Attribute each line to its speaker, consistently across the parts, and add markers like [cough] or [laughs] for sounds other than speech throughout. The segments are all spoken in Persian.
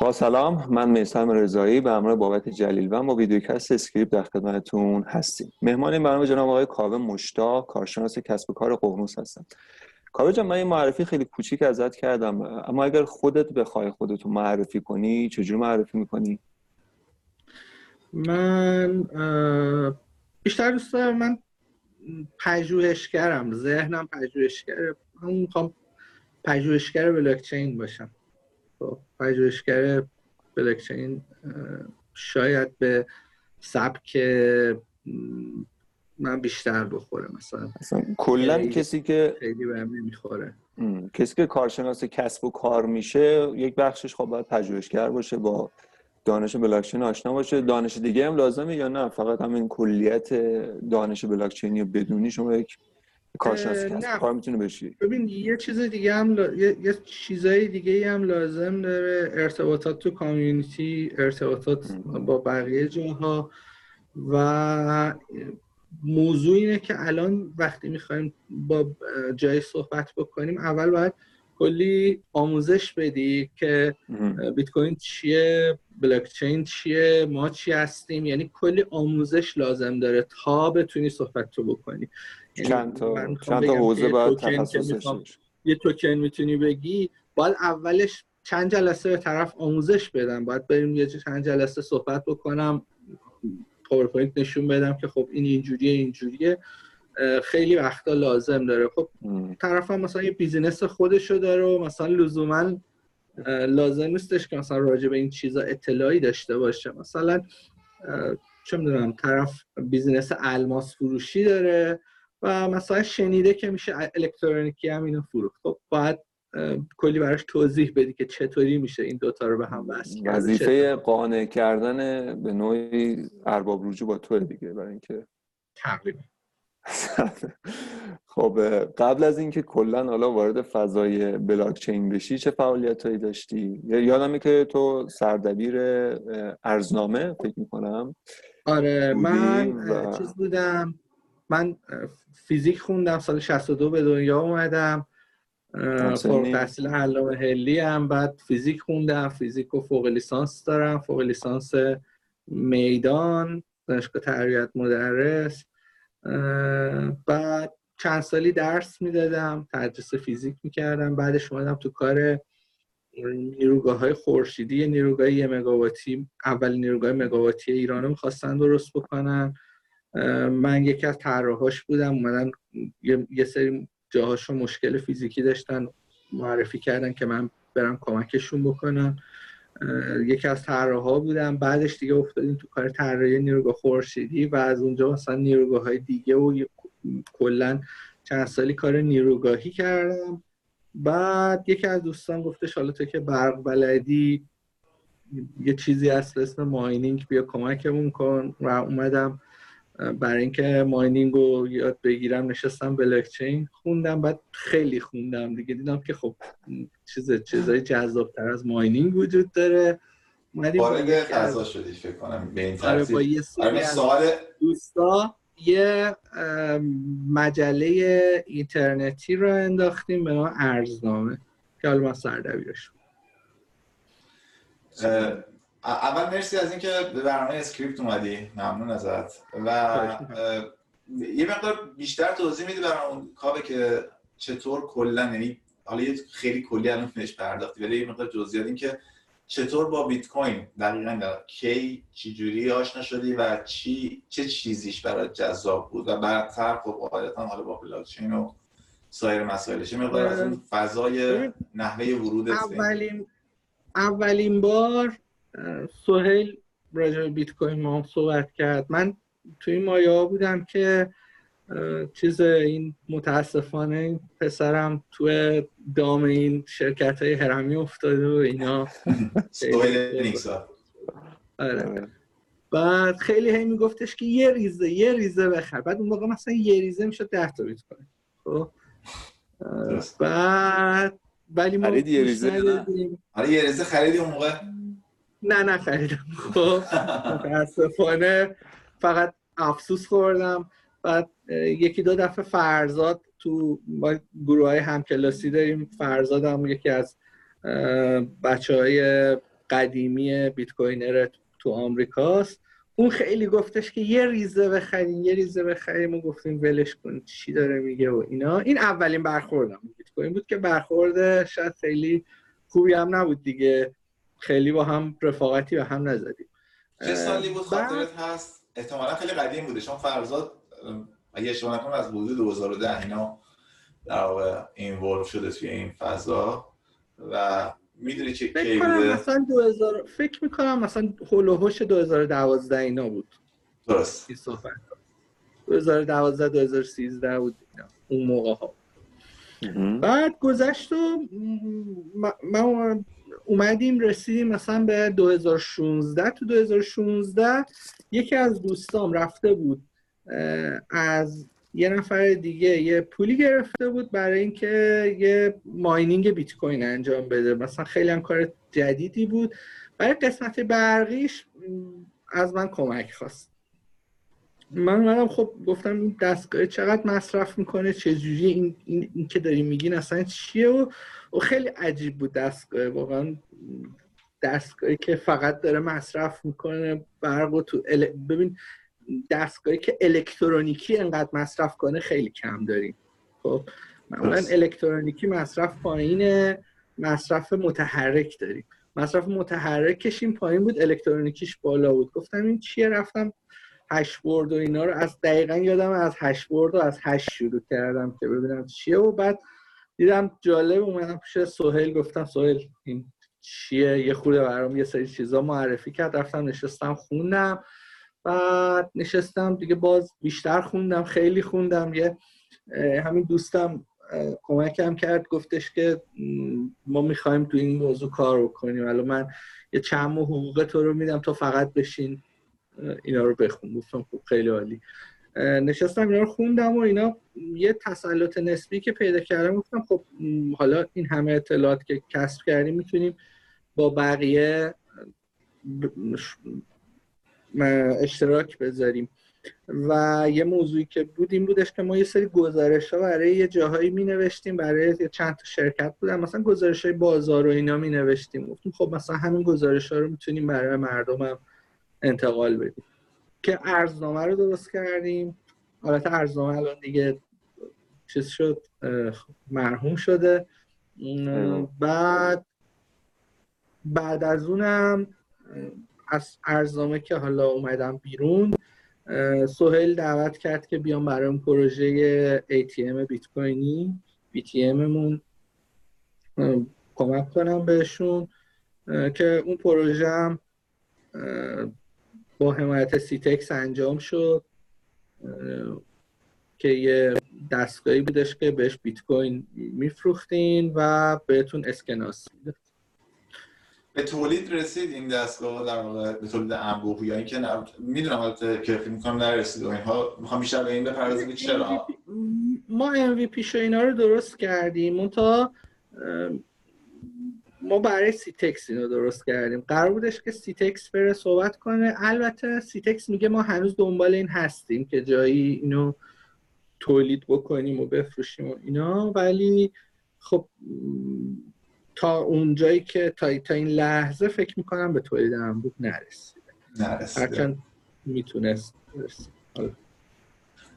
Speaker 1: با سلام من میسم رضایی به همراه بابک جلیل و با ویدیوکست اسکریپت در خدمتتون هستیم. مهمان برنامه جناب آقای کاوه مشتاق کارشناس کسب و کار ققنوس هستم کاوه جان من این معرفی خیلی کوچیک ازت کردم اما اگر خودت بخوای خودتو معرفی کنی چجوری معرفی می‌کنی؟
Speaker 2: من بیشتر دوست دارم من پژوهشگرم ذهنم پژوهشگر هم می‌خوام پژوهشگر بلاکچین باشم. پژوهشگر بلاکچین شاید به سبک من بیشتر بخوره مثلا
Speaker 1: کلا کسی که
Speaker 2: خیلی بهم نمی‌خوره.
Speaker 1: کسی که کارشناس کسب و کار میشه یک بخشش خب باید پژوهشگر باشه با دانش بلاکچین آشنا باشه. دانش دیگه هم لازمه یا نه؟ فقط همین کلیت دانش بلاکچینی رو بدونی شما یک کارشناس کسب کار می‌تونه بشی.
Speaker 2: ببین یه چیز دیگه هم لا... یه, یه چیزای دیگه هم لازم داره. ارتباطات تو کامیونیتی ارتباطات با بقیه جاها. و موضوع اینه که الان وقتی می‌خوایم با جای صحبت بکنیم اول باید کلی آموزش بدی که بیت کوین چیه بلاکچین چیه ما چی هستیم. یعنی کلی آموزش لازم داره تا بتونی صحبت تو بکنی.
Speaker 1: چند تا چند تا حوزه باید تخصصش
Speaker 2: یه توکن می‌تونی بگی؟ باید اولش چند جلسه به طرف آموزش بدم. باید بریم یه چند جلسه صحبت بکنم پاورپوینت نشون بدم که خب این اینجوریه اینجوریه. خیلی وقتا لازم داره. خب طرف هم مثلا یه business خودشو داره و مثلا لزوما لازم نیستش که مثلا راجع به این چیزا اطلاعی داشته باشه. مثلا چه می‌دونم طرف بیزینس الماس فروشی داره. و مثلا شنیده که میشه الکترونیکی هم اینو فروخت. خب باید کلی براش توضیح بدی که چطوری میشه این دوتا رو به هم وصل کرد
Speaker 1: وظیفه قانع کردن به نوعی ارباب رجوع با تو دیگه برای اینکه
Speaker 2: تقریبا. [laughs]
Speaker 1: خب قبل از اینکه کلا حالا وارد فضای بلاکچین بشی چه فعالیتایی داشتی؟ یادمه که تو سردبیر ارزنامه فکر می‌کنم
Speaker 2: آره من و... چیز بودم. من فیزیک خوندم سال 62 به دنیا اومدم. فوق تحصیل علامه هلی هم بعد فیزیک خوندم. فیزیک و فوق لیسانس دارم. فوق لیسانس میدان دانشگاه تربیت مدرس. بعد چند سالی درس می‌دادم تدریس فیزیک می‌کردم. بعدش اومدم تو کار نیروگاه های خورشیدی نیروگاه یه مگاواتی اول نیروگاه مگاواتی ایران رو می‌خواستن درست بکنن. من یکی از طراحاش بودم اومدن یه, سری جاهاشو مشکل فیزیکی داشتن معرفی کردن که من برم کمکشون بکنم. یکی از طراحا بودم بعدش دیگه افتادیم تو کار طراحی نیروگاه خورشیدی و از اونجا مثلا نیروگاه های دیگه و کلا چند سالی کار نیروگاهی کردم. بعد یکی از دوستان گفتش حالا تو که برق بلدی یه چیزی هست اسم ماینینگ بیا کمکمون کن. و اومدم برای اینکه ماینینگ رو یاد بگیرم نشستم بلاکچین خوندم بعد خیلی خوندم دیگه. دیدم که خب چیز چیزای جذابتر از ماینینگ وجود داره.
Speaker 3: وارد فضا شدی فکر کنم به این
Speaker 2: ترتیب. با یه
Speaker 3: سوال
Speaker 2: دوستا یه مجله اینترنتی رو انداختیم به نام ارزنامه که حالا من سردبیرش
Speaker 3: اول مرسی از اینکه به برنامه اسکریپت اومدی. ممنون ازت. و یه مقدار بیشتر توضیح میدی برای اون کاوه که چطور کلا یعنی حالا یه خیلی کلی الان بهش پرداختی ولی یه مقدار جزئیات این که چطور با بیت کوین دقیقاً کی چی جوری آشنا شدی و چی چه چیزیش برات جذاب بود؟ و بعدتر خب قاعدتا حالا با بلاکچین و سایر مسائلش مقدار از اون فضای نحوه ورود
Speaker 2: اولین اولین بار سهیل راجع به بیت کوین ما صحبت کرد. من توی مایا بودم که چیز این متاسفانه این پسرم تو دام این شرکت های هرمی افتاده و اینا. [laughs] آره. بعد خیلی هی میگفتش که یه ریزه یه ریزه بخر. بعد اون موقع مثلا یه ریزه می‌شد ده تا بیت کوین خب بعد ولی ما
Speaker 1: خرید یه ریزه
Speaker 3: آره یه ریزه خریدی اون موقع.
Speaker 2: نه نه خریدم. خب متاسفانه فقط افسوس خوردم. بعد یکی دو دفعه فرزاد تو با گروه های همکلاسی داریم. فرزاد هم یکی از بچه های قدیمی بیت کوینر تو آمریکاست. اون خیلی گفتش که یه ریزه بخریم یه ریزه بخریم و گفتیم ولش کن چی داره میگه و اینا. این اولین برخوردم. بیت کوین بود که برخورد شاید خیلی خوبی هم نبود دیگه. خیلی با هم رفاقتی و هم نزدیم.
Speaker 3: چه سالی بود خاطرت هست؟ احتمالا خیلی قدیم بوده. چون فرزاد اگه اشتباه نکنم از حدود 2010 اینا در واقع این شده توی این فضا. و می‌دونی چه کی بوده؟
Speaker 2: مثلا 2000 فکر می‌کنم مثلا هول و 2012 اینا بود.
Speaker 3: درست.
Speaker 2: 2012 2013 بود اینا. اون موقع ها بعد گذشت و ما اومدیم رسیدیم مثلا به 2016 تو 2016 یکی از دوستام رفته بود از یه نفر دیگه یه پولی گرفته بود برای اینکه یه ماینینگ بیت کوین انجام بده. مثلا خیلی هم کار جدیدی بود. برای قسمت برقیش از من کمک خواست. من منم خب گفتم این دستگاه چقدر مصرف می‌کنه چجوری این, این, این که داری میگین اصلا چیه؟ و, و خیلی عجیب بود دستگاه واقعا دستگاهی که فقط داره مصرف می‌کنه برق و تو ببین دستگاهی که الکترونیکی انقدر مصرف کنه خیلی کم داریم. خب معمولا الکترونیکی مصرف پایینه مصرف متحرک داریم. مصرف متحرکش این پایین بود الکترونیکیش بالا بود. گفتم این چیه؟ رفتم hash board و اینا رو از دقیقا یادم از hash board و از hash شروع کردم که ببینم چیه. و بعد دیدم جالب اومدم پیش سهیل گفتم سهیل این چیه؟ یه خورده برام یه سری چیزا معرفی کرد. رفتم نشستم خوندم. بعد نشستم دیگه باز بیشتر خوندم خیلی خوندم. یه همین دوستم کمکم کرد. گفتش که ما می‌خوایم تو این موضوع کار بکنیم. الان من یه چند حقوق تو رو میدم تو فقط بشین. اینا رو بخون. گفتم خوب خیلی عالی. نشستم اینا رو خوندم و اینا یه تسلط نسبی که پیدا کردم گفتم خب حالا این همه اطلاعات که کسب کردیم می‌تونیم با بقیه اشتراک بذاریم. و یه موضوعی که بود این بودش که ما یه سری گزارش ها برای یه جاهایی می نوشتیم برای چند تا شرکت بودن. مثلا گزارش های بازار و اینا می نوشتیم گفتیم خب مثلا همین گزارش ها رو می‌تونیم برای مردم هم انتقال بدیم. که ارزنامه رو درست کردیم. حالت ارزنامه الان دیگه چیز شد مرحوم شده. بعد بعد از اونم از ارزنامه که حالا اومدم بیرون سهیل دعوت کرد که بیام برای اون پروژه ATM بیت کوینی BTM مون کمک کنم بهشون که اون پروژه هم با حمایت سیتکس انجام شد که یه دستگاهی بودش که بهش بیت کوین میفروختین و بهتون اسکناس میده
Speaker 3: به تولید رسید این دستگاه در واقع به تولید انبوه یا اینکه می‌دونم البته که فکر می‌کنم نرسید و اینها می‌خوام بیشتر به این بپردازیم چرا
Speaker 2: ما MVP شو اینا رو درست کردیم اون تا ما برای سیتکس اینو درست کردیم. قرار بودش که سیتکس بره صحبت کنه. البته سیتکس میگه ما هنوز دنبال این هستیم که جایی اینو تولید بکنیم و بفروشیم و اینا. ولی خب تا اونجایی که تا, تا این لحظه فکر می‌کنم به تولید انبوه نرسیده.
Speaker 3: نرسیده.
Speaker 2: هرچند می‌تونست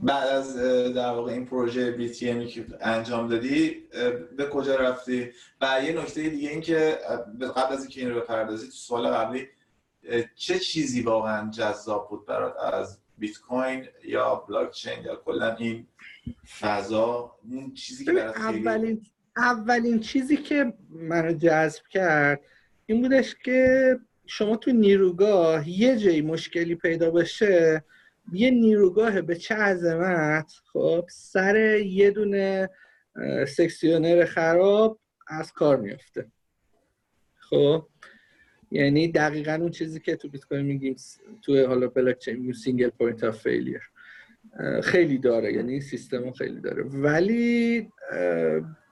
Speaker 3: بعد از در واقع این پروژه بی تی که انجام دادی به کجا رفتی؟ و یه نکته دیگه این که قبل از اینکه این رو بپردازی تو سوال قبلی چه چیزی واقعا جذاب بود برات؟ از بیت کوین یا بلاک چین یا کلا این فضا؟ اون چیزی که برات
Speaker 2: اولین اولین چیزی که منو جذب کرد این بودش که شما تو نیروگاه یه جایی مشکلی پیدا بشه یه نیروگاه به چه عظمت؟ خب سر یه دونه سکسیونر خراب از کار میفته خب یعنی دقیقا اون چیزی که تو بیت کوین میگیم تو حالا بلاک چین single point of failure خیلی داره یعنی سیستم خیلی داره. ولی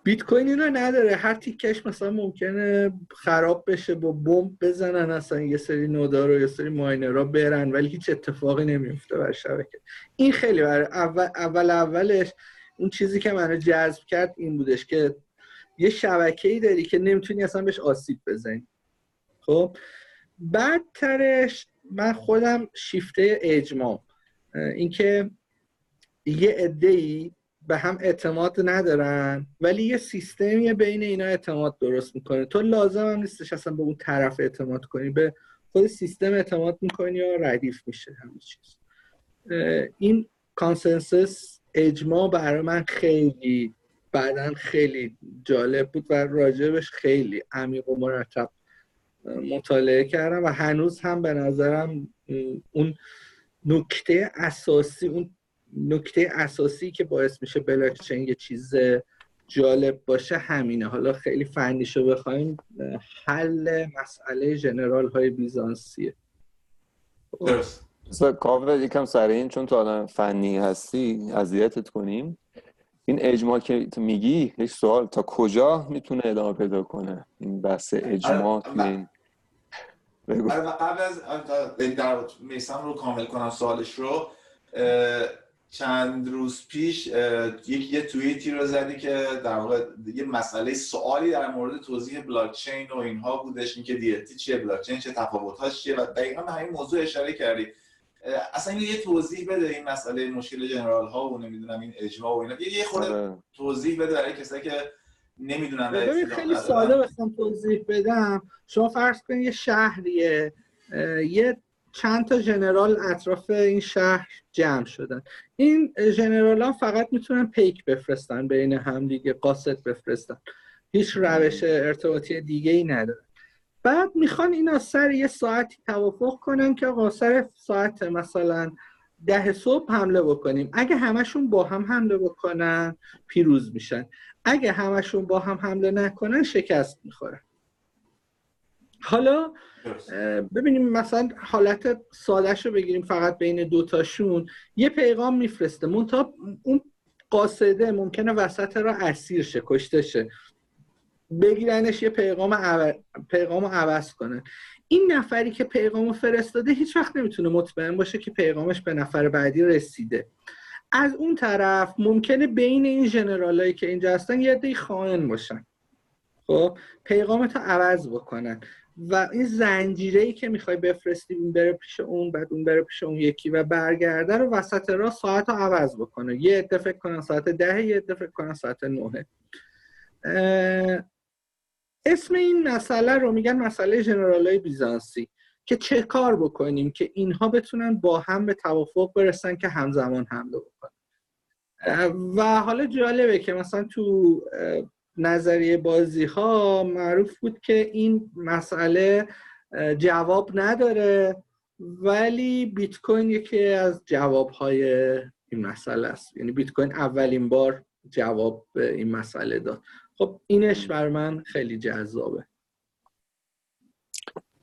Speaker 2: بیت کوین اینو نداره. هر تیکش مثلا ممکنه خراب بشه با بمب بزنن اصلا یه سری node ا رو یه سری ماینرها برن ولی هیچ اتفاقی نمیفته بر شبکه. این خیلی برای اول, اول اولش اون چیزی که منو جذب کرد این بودش که یه شبکه ای داری که نمی‌تونی اصلا بهش آسیب بزنی. خب؟ بعدترش من خودم شیفته اجماع اینکه یه عده ای به هم اعتماد ندارن. ولی یه سیستمی بین اینا اعتماد درست می‌کنه. تو لازم هم نیستش اصلا به اون طرف اعتماد کنی. به خود سیستم اعتماد می‌کنی یا ردیف میشه همه چیز. این consensus اجماع برای من خیلی بعدا خیلی جالب بود و راجبش خیلی عمیق و مرتب مطالعه کردم و هنوز هم به نظرم اون نکته اساسی اون نکته اساسی که باعث میشه بلاکچین یه چیز جالب باشه همینه. حالا خیلی فنیشو بخوایم حل مسئله جنرال های بیزانسیه.
Speaker 3: درست.
Speaker 1: کاوه یکم سر این چون تو آدم فنی هستی اذیتت کنیم. این اجماع که تو میگی یک سوال تا کجا می‌تونه ادامه پیدا کنه؟ این بحث اجماع توی این
Speaker 3: بگو. قبل از در میسم رو کامل کنم سوالش رو. چند روز پیش یک یه توییتی رو زدی که در واقع یه مسئله سوالی در مورد توضیح بلاکچین و اینها بودش اینکه دیتی چیه بلاکچین چه تفاوت‌هاش چیه و دقیقا به همین موضوع اشاره کردی. اصلا یه توضیح بده این مسئله مشکل جنرال ها و نمی‌دونم این اجماع و اینا. یه خورده توضیح بده برای کسایی که نمی‌دونن
Speaker 2: ببین خیلی ساده بخوام توضیح بدم. شما فرض کنید یه شهریه یه چند تا جنرال اطراف این شهر جمع شدن. این جنرال ها فقط می‌تونن پیک بفرستن بین هم دیگه قاصد بفرستن. هیچ روش ارتباطی دیگه ای نداره بعد می‌خوان اینا سر یه ساعتی توافق کنن که آقا سر ساعت مثلا ده صبح حمله بکنیم. اگه همشون با هم حمله بکنن پیروز میشن. اگه همشون با هم حمله نکنن شکست می‌خورن. حالا ببینیم مثلا حالت سادهش رو بگیریم فقط بین دوتاشون یه پیغام میفرسته. منتها اون قاصده ممکنه وسط را اسیر شه کشته شه. بگیرنش یه پیغام عو... پیغام رو عوض کنن این نفری که پیغام فرستاده هیچ وقت نمی‌تونه مطمئن باشه که پیغامش به نفر بعدی رسیده. از اون طرف ممکنه بین این جنرالایی که اینجا هستن یه عده خائن باشن. خب پیغامت رو عوض بکنن. و این زنجیره ای که می‌خوای بفرستی اون بره پیش اون بعد اون بره پیش اون یکی و برگرده رو وسط راه ساعت رو عوض بکنه. یه فکر کنن ساعت ده یه فکر کنن ساعت نهه. اسم این مسئله رو میگن مسئله جنرال های بیزانسی که چه کار بکنیم که اینها بتونن با هم به توافق برسن که همزمان حمله بکنن. و حالا جالبه که مثلا تو نظریه بازی ها معروف بود که این مسئله جواب نداره ولی بیت کوین یکی از جواب های این مسئله است. یعنی بیت کوین اولین بار جواب به این مسئله داد. خب اینش بر من خیلی جذابه.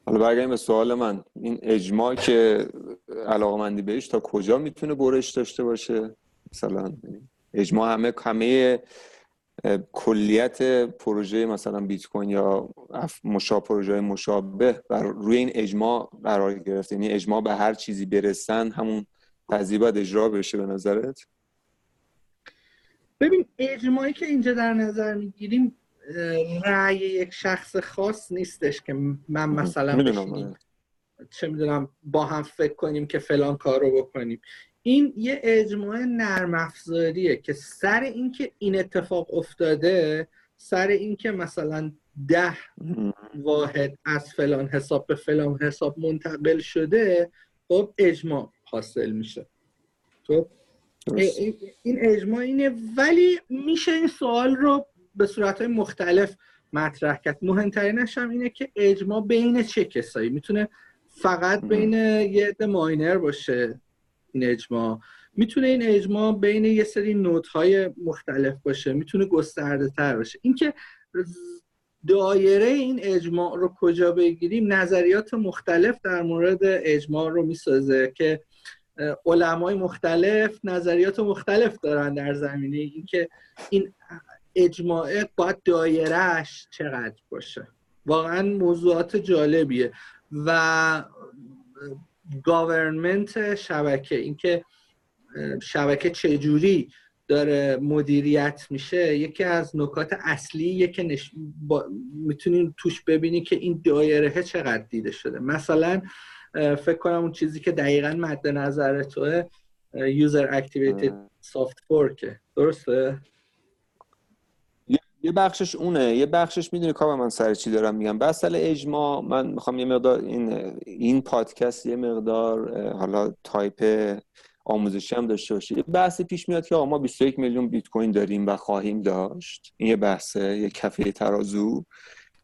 Speaker 1: حالا برگردیم به سوال من. این اجماع که علاقه مندی بهش تا کجا می‌تونه برش داشته باشه؟ مثلا اجماع همه همه کلیت پروژه مثلا بیت کوین یا مشا پروژه مشابه بر روی این اجماع قرار گرفته یعنی اجماع به هر چیزی برسن همون قضیه باید اجرا بشه به نظرت؟
Speaker 2: ببین اجماعی که اینجا در نظر می‌گیریم رأی یک شخص خاص نیستش که من مثلا چه می‌دونم با هم فکر کنیم که فلان کار رو بکنیم. این یه اجماع نرم افزاریه که سر اینکه این اتفاق افتاده سر اینکه مثلا ده واحد از فلان حساب به فلان حساب منتقل شده خب اجماع حاصل میشه. خب؟ این اجماع اینه ولی میشه این سوال رو به صورت مختلف مطرح کرد. مهمترینش هم اینه که اجماع بین چه کسایی؟ می‌تونه فقط بین یه عده ماینر باشه. این اجماع. می‌تونه این اجماع بین یه سری نوت مختلف باشه می‌تونه گسترده تر باشه. اینکه دایره این اجماع رو کجا بگیریم نظریات مختلف در مورد اجماع رو می‌سازه که علمای مختلف نظریات مختلف دارن در زمینه اینکه این اجماع باید دایرهش چقدر باشه. واقعا موضوعات جالبیه. و گاورنمنت شبکه. اینکه شبکه چجوری داره مدیریت میشه یکی از نکات اصلی که نش... با... می‌تونیم توش ببینی که این دایره چقدر دیده شده. مثلا فکر کنم اون چیزی که دقیقا مد نظر توه user activated soft fork ه درسته؟
Speaker 1: یه بخشش اونه. یه بخشش می‌دونی کام من سر چی دارم میگم. بحث اجماع من می‌خوام یه مقدار این این پادکست یه مقدار حالا تایپ آموزشی هم داشته باشه یه پیش میاد که ما 21 میلیون بیت کوین داریم و خواهیم داشت. این یه بحثه یه کفه ترازو.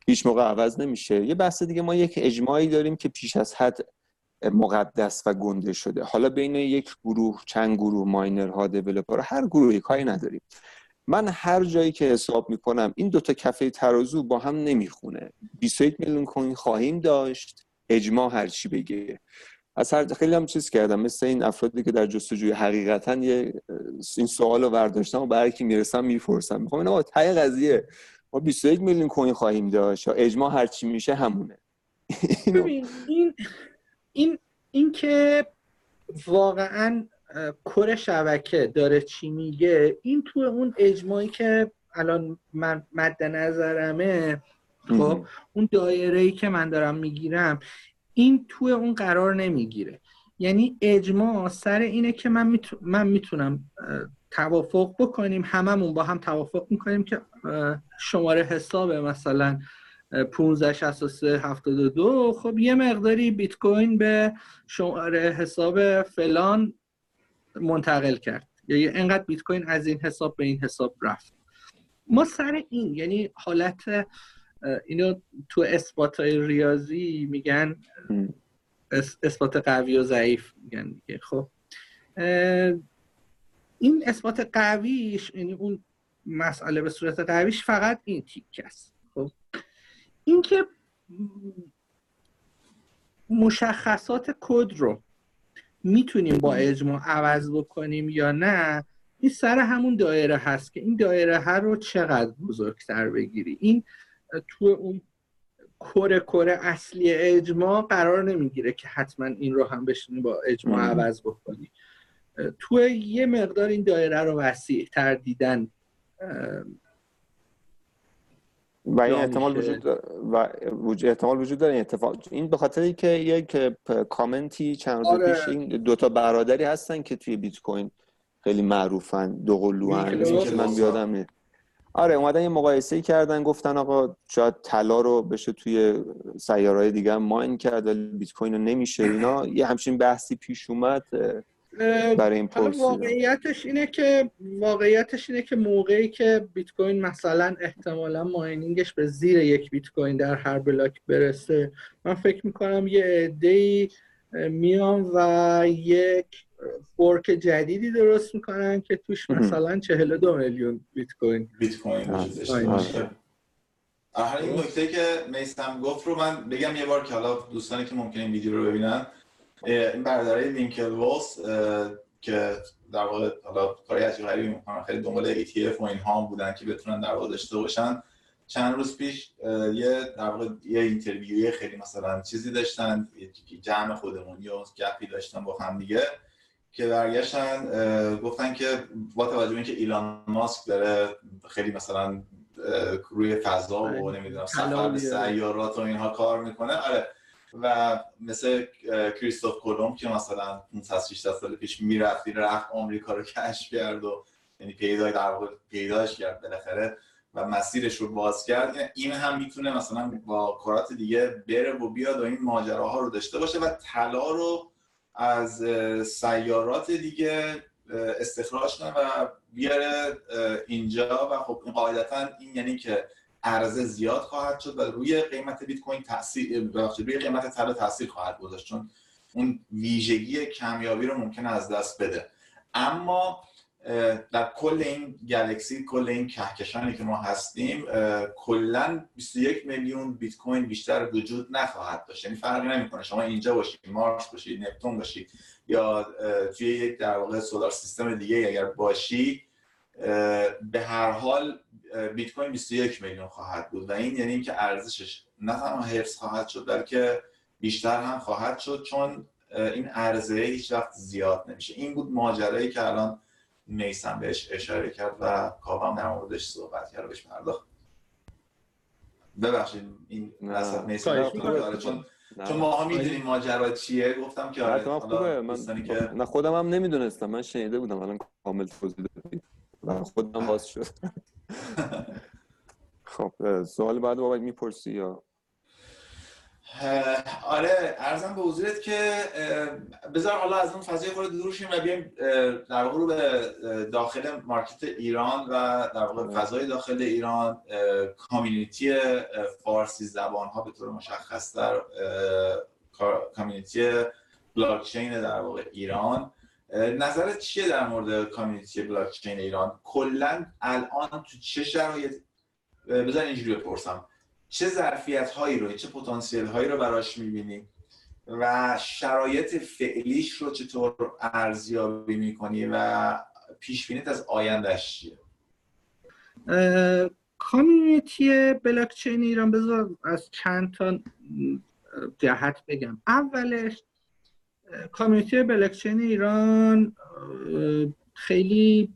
Speaker 1: هیچ موقع عوض نمیشه. یه بحث دیگه ما یک اجماعی داریم که پیش از حد مقدس و گنده شده. حالا بین یک گروه چند گروه ماینرها دیولپر هر گروهی کاری نداریم. من هر جایی که حساب می‌کنم این دوتا کفه ترازو با هم نمی‌خونه. 21 میلیون کوین خواهیم داشت اجماع هر چی بگه. از هر خیلی هم چیز کردم. مثل این افرادی که در جستجوی حقیقتا یه این سوال رو برداشتم و برای کی می‌رسم می‌پرسم. می‌خوام اینا تای قضیه. ما 21 میلیون کوین خواهیم داشت. یا اجماع هر چی میشه همونه. [laughs]
Speaker 2: ببین این این این که واقعا کور شبکه داره چی میگه؟ این تو اون اجماعی که الان من مد نظرمه خب اون دایره ای که من دارم می‌گیرم این تو اون قرار نمی‌گیره. یعنی اجماع سر اینه که من, میتو... من می‌تونم توافق بکنیم هممون با هم توافق می‌کنیم که شماره حساب مثلا 1563 دو خب یه مقداری بیت کوین به شماره حساب فلان منتقل کرد. یا اینقدر بیت کوین از این حساب به این حساب رفت. ما سر این یعنی حالت اینو تو اثبات های ریاضی میگن اثبات قوی و ضعیف میگن دیگه. خب این اثبات قویش یعنی اون مسئله به صورت قویش فقط این تیک است. خب اینکه مشخصات کد رو می‌تونیم با اجماع عوض بکنیم یا نه این سر همون دایره هست که این دایره هر رو چقدر بزرگتر بگیری. این تو اون کره کره اصلی اجماع قرار نمی‌گیره که حتما این رو هم بشینی با اجماع عوض بکنی تو یه مقدار این دایره رو وسیع تر دیدن
Speaker 1: و این احتمال وجود داره و احتمال وجود داره این اتفاق این به خاطر که یک کامنتی چند روز آره. پیش این دو تا برادری هستن که توی بیت کوین خیلی معروفن دو قلوان که من بیادم آره اومدن یه مقایسه کردن گفتن آقا شاید طلا رو بشه توی سیارهای دیگه ماین کرد ولی بیت کوین رو نمیشه اینا. یه همچین بحثی پیش اومد برای این
Speaker 2: واقعیتش اینه که واقعیتش اینه که موقعی که بیت کوین مثلا احتمالا ماینینگش به زیر یک بیت کوین در هر بلاک برسه من فکر می‌کنم یه عده میان و یک فورک جدیدی درست می‌کنن که توش مثلا 42 میلیون بیت کوین
Speaker 3: بیت کوین این نکته که میسم گفت رو من بگم یه بار که حالا دوستانی که ممکنه این ویدیو رو ببینن این برادرای لینکل وولس که در واقع حالا کاری عجیب غریبی می‌کنن خیلی دنبال ETF و اینها هم بودن که بتونن در واقع داشته باشن. چند روز پیش یه در واقع یه اینترویوی خیلی مثلا چیزی داشتن جمع خودمون یا گپی داشتن با هم دیگه که برگشتن گفتن که با توجه به اینکه ایلان ماسک داره خیلی مثلا روی فضا و نمی‌دونم سفر به سیارات و اینها کار می‌کنه آره. و مثل کریستوف کولوم که مثلا 500 سال پیش می‌رفت رفت آمریکا رو کشف کرد و یعنی پیدا در واقع پیداش کرد بالاخره و مسیرش رو باز کرد. یعنی این هم می‌تونه مثلا با کارات دیگه بره و بیاد و این ماجراها رو داشته باشه و طلا رو از سیارات دیگه استخراج کنه و بیاره اینجا و خب قاعدتا این یعنی که عرضه زیاد خواهد شد و روی قیمت بیت کوین تاثیر روی قیمت طلا تاثیر خواهد گذاشت چون اون ویژگی کمیابی رو ممکن از دست بده. اما در کل این گلکسی کل این کهکشانی که ما هستیم کلا 21 میلیون بیت کوین بیشتر وجود نخواهد داشت. یعنی فرقی نمی‌کنه. شما اینجا باشید مارس باشید نپتون باشید یا توی یک در واقع سولار سیستم دیگه اگر باشی به هر حال بیت کوین 21 میلیون خواهد بود و این یعنی اینکه ارزشش نه تنها حفظ خواهد شد بلکه بیشتر هم خواهد شد چون این عرضه هیچ وقت زیاد نمیشه. این بود ماجرایی که الان میسم بهش اشاره کرد و کاوام در موردش صحبت کرد بهش پرداخت. ببخشید این وسط میسم چون چون ما می‌دونیم ماجرا چیه گفتم که آره
Speaker 1: خوبه. من که... نه خودم هم نمی‌دونستم. من شنیده بودم. الان کامل توضیح دادی و خودم باز شد. [laughs] خب سوال بعد بابا می‌پرسی یا؟
Speaker 3: آره ارزم به حضورت که بذار حالا از اون فضای خود دور شیم و بیایم در واقع رو به داخل مارکت ایران و در واقع فضای داخل ایران کامیونیتی فارسی زبان ها به طور مشخص در کامیونیتی بلاکچین در واقع ایران. نظرت چیه در مورد کامیونیتی بلاکچین ایران؟ کلا الان تو چه شرایط؟ بذار اینجوری بپرسم. چه ظرفیت هایی رو چه پتانسیل هایی رو براش می‌بینی؟ و شرایط فعلیش رو چطور ارزیابی می‌کنی و پیش بینیت از آیندهش چیه؟
Speaker 2: کامیونیتی بلاکچین ایران بذار از چند تا جهت بگم. اولش کامیونیتی بلاکچین ایران خیلی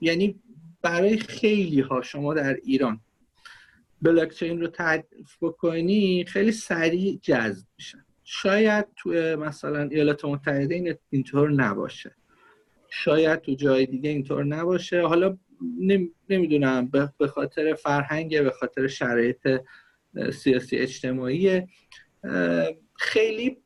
Speaker 2: یعنی برای خیلی ها شما در ایران بلاکچین رو تعریف بکنی خیلی سریع جذب میشن شاید تو مثلا ایالات متحده این اینطور نباشه. شاید تو جای دیگه اینطور نباشه. حالا نمی‌دونم به خاطر فرهنگ به خاطر شرایط سیاسی اجتماعی خیلی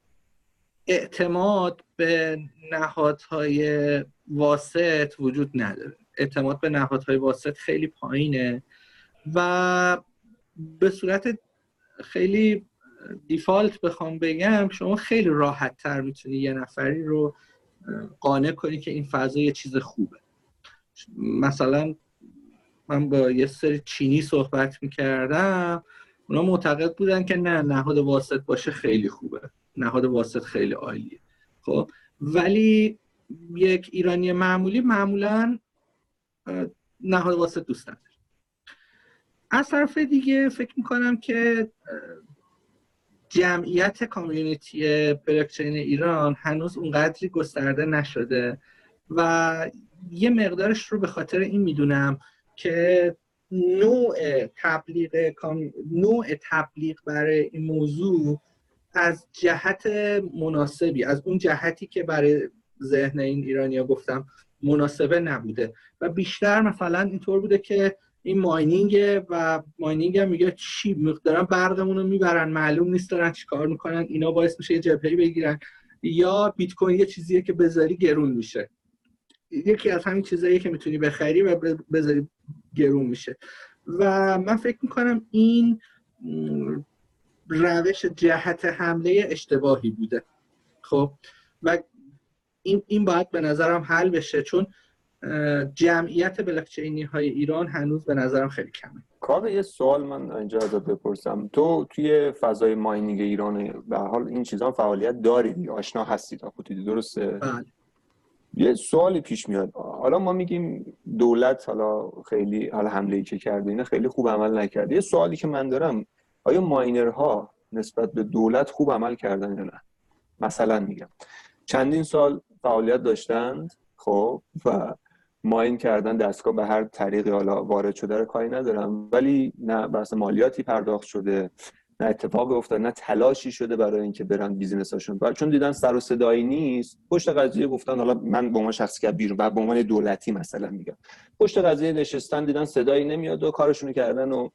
Speaker 2: اعتماد به نهادهای واسط وجود نداره. اعتماد به نهادهای واسط خیلی پایینه و به صورت خیلی دیفالت بخوام بگم شما خیلی راحت تر می‌تونی یه نفری رو قانع کنی که این فضا یه چیز خوبه. مثلا من با یه سری چینی صحبت می‌کردم اونا معتقد بودن که نه نهاد واسط باشه خیلی خوبه. نهاد واسط خیلی عالیه. خب؟ ولی یک ایرانی معمولی معمولا نهاد واسط دوست نداره. از طرف دیگه فکر می‌کنم که جمعیت کامیونیتی بلاکچین ایران هنوز اونقدری گسترده نشده و یه مقدارش رو به خاطر این می‌دونم که نوع تبلیغ نوع تبلیغ برای این موضوع از جهت مناسبی از اون جهتی که برای ذهن این ایرانیا گفتم مناسبه نبوده. و بیشتر مثلا اینطور بوده که این ماینینگ و ماینینگ هم میگه چی مقدارن برقمون رو می‌برن معلوم نیست دارن چیکار می‌کنن اینا باعث میشه یه جبهه بگیرن. یا بیت کوین یه چیزیه که بذاری گرون میشه. یکی از همین چیزایی که می‌تونی بخری و بذاری گرون میشه. و من فکر می‌کنم این روش جهت حمله اشتباهی بوده. خب و این این باید به نظرم حل بشه چون جمعیت بلاکچینی های ایران هنوز به نظرم خیلی کمه.
Speaker 1: کاوه یه سوال من اینجا ازت بپرسم. تو توی فضای ماینینگ ایران به حال این چیزا فعالیت داری؟ آشنا هستی تا خودی درسته؟
Speaker 2: بله.
Speaker 1: یه سوالی پیش میاد. حالا ما میگیم دولت حالا خیلی حالا حمله ای که کرده اینا خیلی خوب عمل نکرده. یه سوالی که من دارم آیا ماینرها نسبت به دولت خوب عمل کردن یا نه؟ مثلا میگم. چندین سال فعالیت داشتند خب و ماین کردن دستگاه به هر طریقی حالا وارد شده رو کاری ندارم ولی نه بحث مالیاتی پرداخت شده نه اتفاق افتاد نه تلاشی شده برای اینکه برن بیزینساشون. و چون دیدن سر و صدایی نیست پشت قضیه گفتن حالا من به عنوان شخصی که بیرون و به عنوان دولتی مثلا میگم. پشت قضیه نشستن دیدن صدایی نمیاد و کارشون کردن و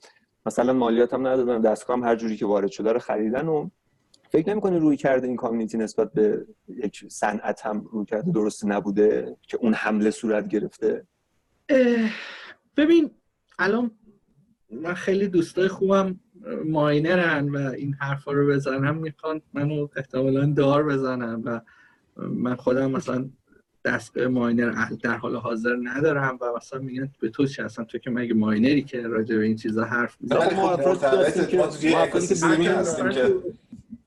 Speaker 1: مثلا مالیات هم ندادن دستگاه هم هر جوری که وارد شده رو خریدن و فکر نمی‌کنی روی کرده این کامیونیتی نسبت به یک صنعت هم روی کرده درست نبوده که اون حمله صورت گرفته؟
Speaker 2: ببین الان من خیلی دوستای خوبم ماینرن و این حرفا رو بزنم می‌خوان منو احتمالا دار بزنم و من خودم مثلا دستگاه ماینر در حال حاضر ندارم و مثلا میگن به تو چی هستن؟ تو که مگه ماینری که راجع به این چیزا حرف می‌زنی؟
Speaker 3: ما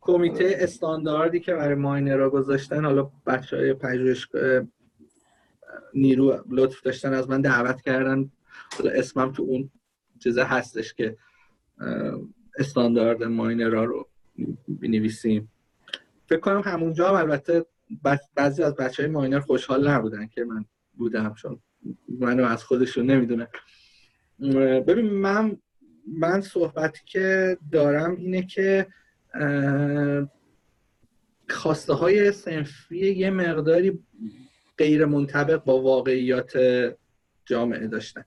Speaker 2: کمیته استانداردی که برای ماینرها گذاشتن حالا بچه های پژوهشگاه نیرو لطف داشتن از من دعوت کردن. حالا اسمم تو اون چیزه هستش که استاندارد ماینرها رو بنویسیم فکر کنم همونجا هم البته بعضی از بچه های ماینر خوشحال نبودن که من بودم چون منو از خودشون نمی‌دونن. ببین من من صحبتی که دارم اینه که خواسته های سنفی یه مقداری غیر منطبق با واقعیات جامعه داشتن.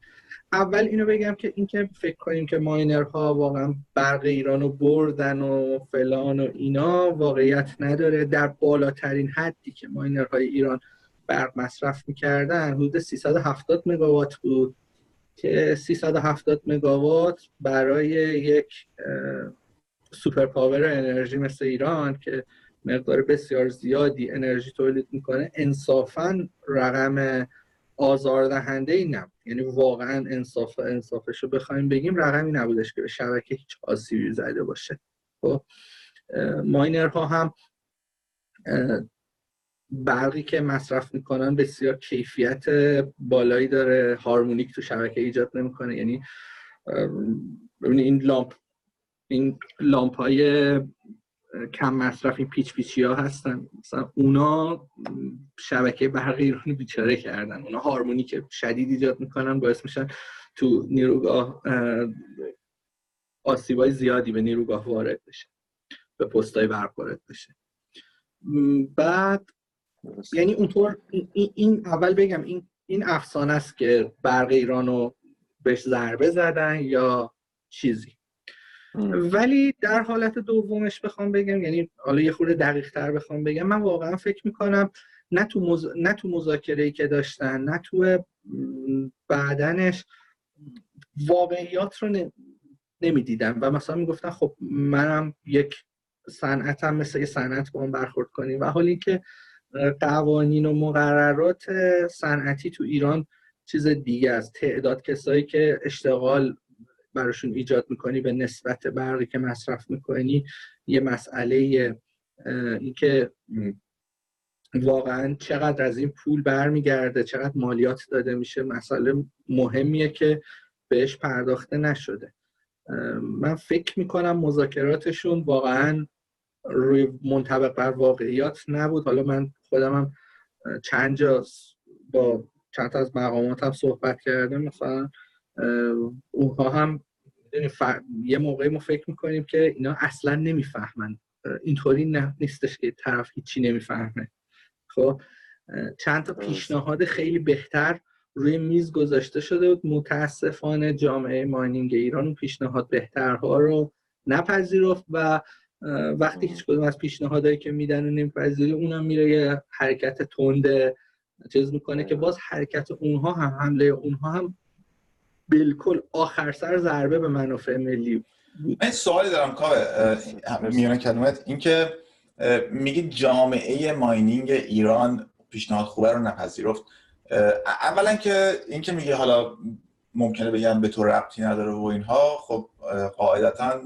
Speaker 2: اول اینو بگم که اینکه فکر کنیم که ماینرها واقعا برق ایران رو بردن و فلان و اینا واقعیت نداره. در بالاترین حدی که ماینرهای ایران برق مصرف می‌کردن حدود 370 مگاوات بود که 370 مگاوات برای یک سوپر پاور انرژی مثل ایران که مقدار بسیار زیادی انرژی تولید می‌کنه انصافا رقم آزاردهنده ای نبود. یعنی واقعا انصاف انصافش رو بخوایم بگیم رقمی نبودش که به شبکه هیچ آسیبی زده باشه. خب ماینرها هم برقی که مصرف می‌کنن بسیار کیفیت بالایی داره. هارمونیک تو شبکه ایجاد نمی‌کنه. یعنی ببینید این لامپ این لامپ های کم مصرف این پیچ پیچی ها هستن. مثلا اونا شبکه برقی ایران بیچاره کردن. اونا هارمونی که شدید ایجاد می‌کنن باعث میشن تو نیروگاه آسیبای زیادی به نیروگاه وارد بشه. به پستای برق وارد بشه. بعد یعنی اونطور این, اول بگم این این افسانه است که برق ایران رو بهش ضربه زدن یا چیزی. ولی در حالت دومش بخوام بگم یعنی حالا یه خورده دقیق تر بخوام بگم من واقعا فکر می‌کنم نه تو, مز... نه تو مذاکره که داشتن نه تو بعدنش واقعیات رو ن... نمی‌دیدم. و مثلا می‌گفتن خب منم یک صنعتم مثل یه صنعت با هم برخورد کنیم. و حالی که قوانین و مقررات صنعتی تو ایران چیز دیگه است. تعداد کسایی که اشتغال براشون ایجاد می‌کنی به نسبت برقی که مصرف می‌کنی یه مسئله اینکه واقعا چقدر از این پول برمیگرده چقدر مالیات داده میشه مسئله مهمیه که بهش پرداخته نشده. من فکر می‌کنم مذاکراتشون واقعا روی منطبق بر واقعیات نبود. حالا من خودمم چند جا با چند از مقاماتم صحبت کردم مثلا اونها هم یه موقعی ما فکر می‌کنیم که اینا اصلا نمی‌فهمن. اینطوری نه نیستش که طرف هیچی نمی‌فهمه. خب چند تا پیشنهاد خیلی بهتر روی میز گذاشته شده بود. متاسفانه جامعه ماینینگ ایران اون پیشنهاد بهترها رو نپذیرفت و وقتی هیچ کدوم از پیشنهادهایی که میدن و نمیپذیری اونم میره یه حرکت تند چیز می‌کنه که باز حرکت اونها هم حمله اونها هم بالکل آخر سر ضربه به منافع ملی بود.
Speaker 3: من سوالی دارم کاوه میونه کلمت اینکه میگی جامعه ماینینگ ایران پیشنهاد خوبه رو نپذیرفت. اولا که اینکه میگه حالا ممکنه بگم به تو ربطی نداره و اینها خب قاعدتا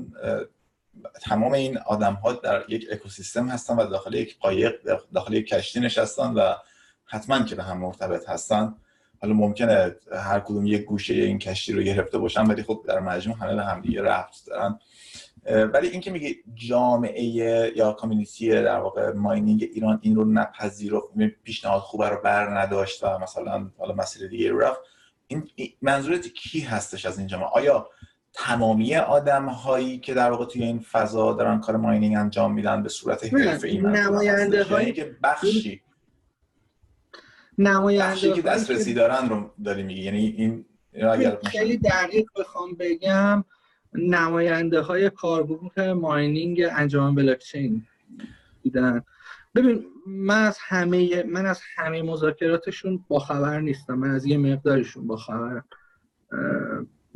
Speaker 3: تمام این آدم ها در یک اکوسیستم هستن و داخل یک قایق داخل یک کشتی نشستن و حتما که به هم مرتبط هستن. حالا ممکنه هر کدوم یک گوشه این کشتی رو گرفته باشن ولی خب در مجموع همه به هم دیگه ربط دارن. ولی اینکه میگه جامعه یا کامیونیتی در واقع ماینینگ ایران این رو نپذیرفت پیشنهاد خوبه رو بر نداشت و مثلا حالا مسئله دیگه رو رفت این منظورت کی هستش از این جامعه؟ آیا تمامی آدم هایی که در واقع توی این فضا دارن کار ماینینگ انجام میدن به صورت حرفه‌ای
Speaker 2: نماینده هایی
Speaker 3: که بخشی
Speaker 2: نماینده
Speaker 3: که دسترسی دارن رو داری میگی. یعنی این
Speaker 2: خیلی دقیق بخوام بگم نماینده های کارگروه ماینینگ انجام بلاکچین بودن ببین من از همه من از همه مذاکراتشون با خبر نیستم. من از یه مقدارشون با خبرم.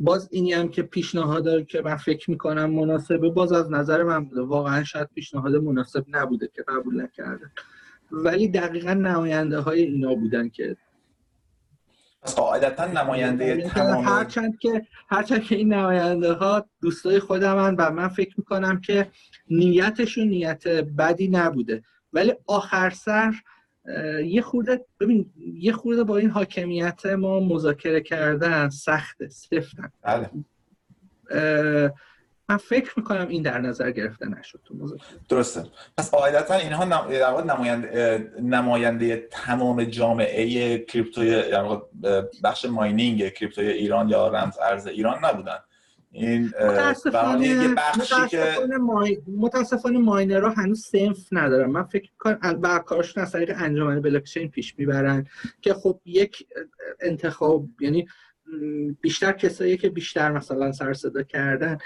Speaker 2: باز اینی هم که پیشنهاد که من فکر می‌کنم مناسبه باز از نظر من بوده. واقعا شاید پیشنهاد مناسب نبوده که قبول نکردن. ولی دقیقا نماینده های اینا بودن که
Speaker 3: قاعدتا نماینده تمام
Speaker 2: هرچند که هرچند که این نماینده ها دوستای خودمن و من فکر می‌کنم که نیتشون نیت بدی نبوده. ولی آخر سر یه خورده ببین یه خورده با این حاکمیت ما مذاکره کردن سخته سفتن
Speaker 3: بله.
Speaker 2: من فکر می‌کنم این در نظر گرفته نشد تو مذاکره
Speaker 3: درسته. پس قاعدتا اینها در واقع نماینده نماینده تمام جامعه کریپتوی بخش ماینینگ کریپتوی ایران یا رمز ارز ایران نبودن. این
Speaker 2: متاسفانه
Speaker 3: بخشی که
Speaker 2: مای... متاسفانه ماینرها هنوز سنف ندارن. من فکر کنم بر کارشون از طریق انجمن بلاکچین پیش می‌برن که خب یک انتخاب یعنی بیشتر کسایی که بیشتر مثلا سر صدا کردن.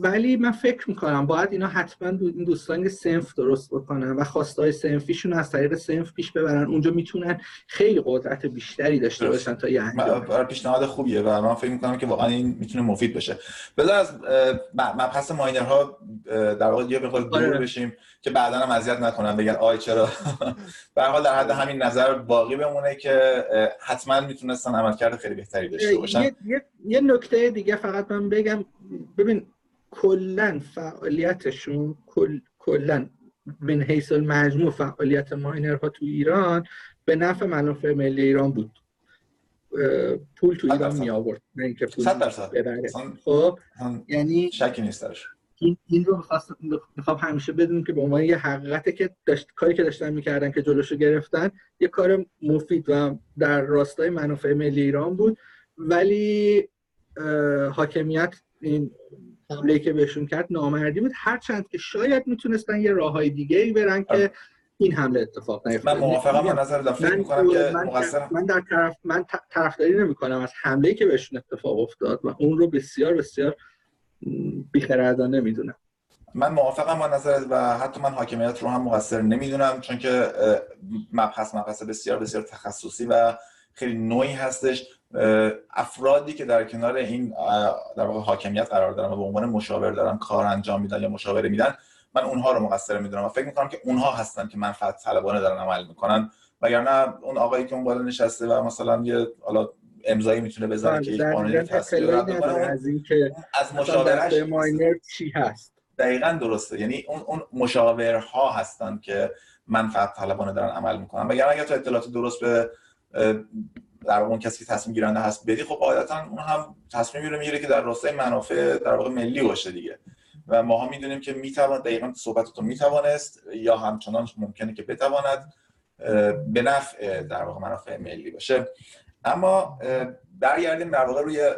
Speaker 2: ولی من فکر می‌کنم باید اینا حتما این دوستان سنف درست بکنن و خواستای سنفیشون از طریق سنف پیش ببرن. اونجا می‌تونن خیلی قدرت بیشتری داشته باشن تا یه انجام
Speaker 3: پیشنهاد خوبیه و من فکر می‌کنم که واقعا این می‌تونه مفید بشه. بذار از مبحث ماینرها در واقع یه بخواد دور آره. بشیم که بعدا هم اذیت نکنن بگن آی چرا؟ [laughs] به حال در حد همین نظر باقی بمونه که حتما می‌تونستن عملکرد خیلی بهتری داشته باشن.
Speaker 2: یه, یه،, یه نکته دیگه فقط من بگم. ببین کلا فعالیتشون کل کلا من حیث المجموع فعالیت ماینرها تو ایران به نفع منافع ملی ایران بود. پول تو ایران می آورد نه اینکه پول ببره. خب یعنی
Speaker 3: شکی نیست
Speaker 2: این, این رو می‌خوام همیشه بدونیم که به عنوان یه حقیقته که داشت کاری که داشتن می‌کردن که جلوشو گرفتن یه کار مفید و در راستای منافع ملی ایران بود. ولی حاکمیت این حمله که بهشون کرد نامردی بود. هرچند که شاید می‌تونستن یه راه های دیگه ای برن که این حمله اتفاق نیفتاد
Speaker 3: من موافقم با نظر فکر می‌کنم که
Speaker 2: من, من در طرف من طرفداری نمی‌کنم از حمله که بهشون اتفاق افتاد و اون رو بسیار بسیار بیخردانه می‌دونم
Speaker 3: من موافقم با نظر و حتی من حاکمیت رو هم مقصر نمی‌دونم چون که مبحث مبحث بسیار بسیار تخصصی و خیلی نوعی هستش. افرادی که در کنار این در واقع حاکمیت قرار دارن و به عنوان مشاور دارن کار انجام میدن یا مشاوره میدن من اونها رو مقصر می‌دونم و فکر می‌کنم که اونها هستن که منفعت طلبانه دارن عمل می‌کنن. وگرنه اون آقایی که اون بالا نشسته و مثلا یه حالا امضایی می‌تونه بزنه که یک قانونی تصویر
Speaker 2: از این که
Speaker 3: از مشاورش
Speaker 2: ماینر چی هست.
Speaker 3: دقیقا درسته. یعنی اون اون مشاورها هستن که منفعت طلبانه دارن عمل می‌کنن. وگرنه اگر تو اطلاعات درست به در اون کسی که تصمیم گیرنده هست بدی خب قاعدتا اون هم تصمیم رو می‌گیره که در راستای منافع در واقع ملی باشه دیگه. و ماها می‌دونیم که می‌توان دقیقا صحبتتون می‌توانست یا همچنان ممکنه که بتواند به نفع در واقع منافع ملی باشه. اما برگردیم در واقع روی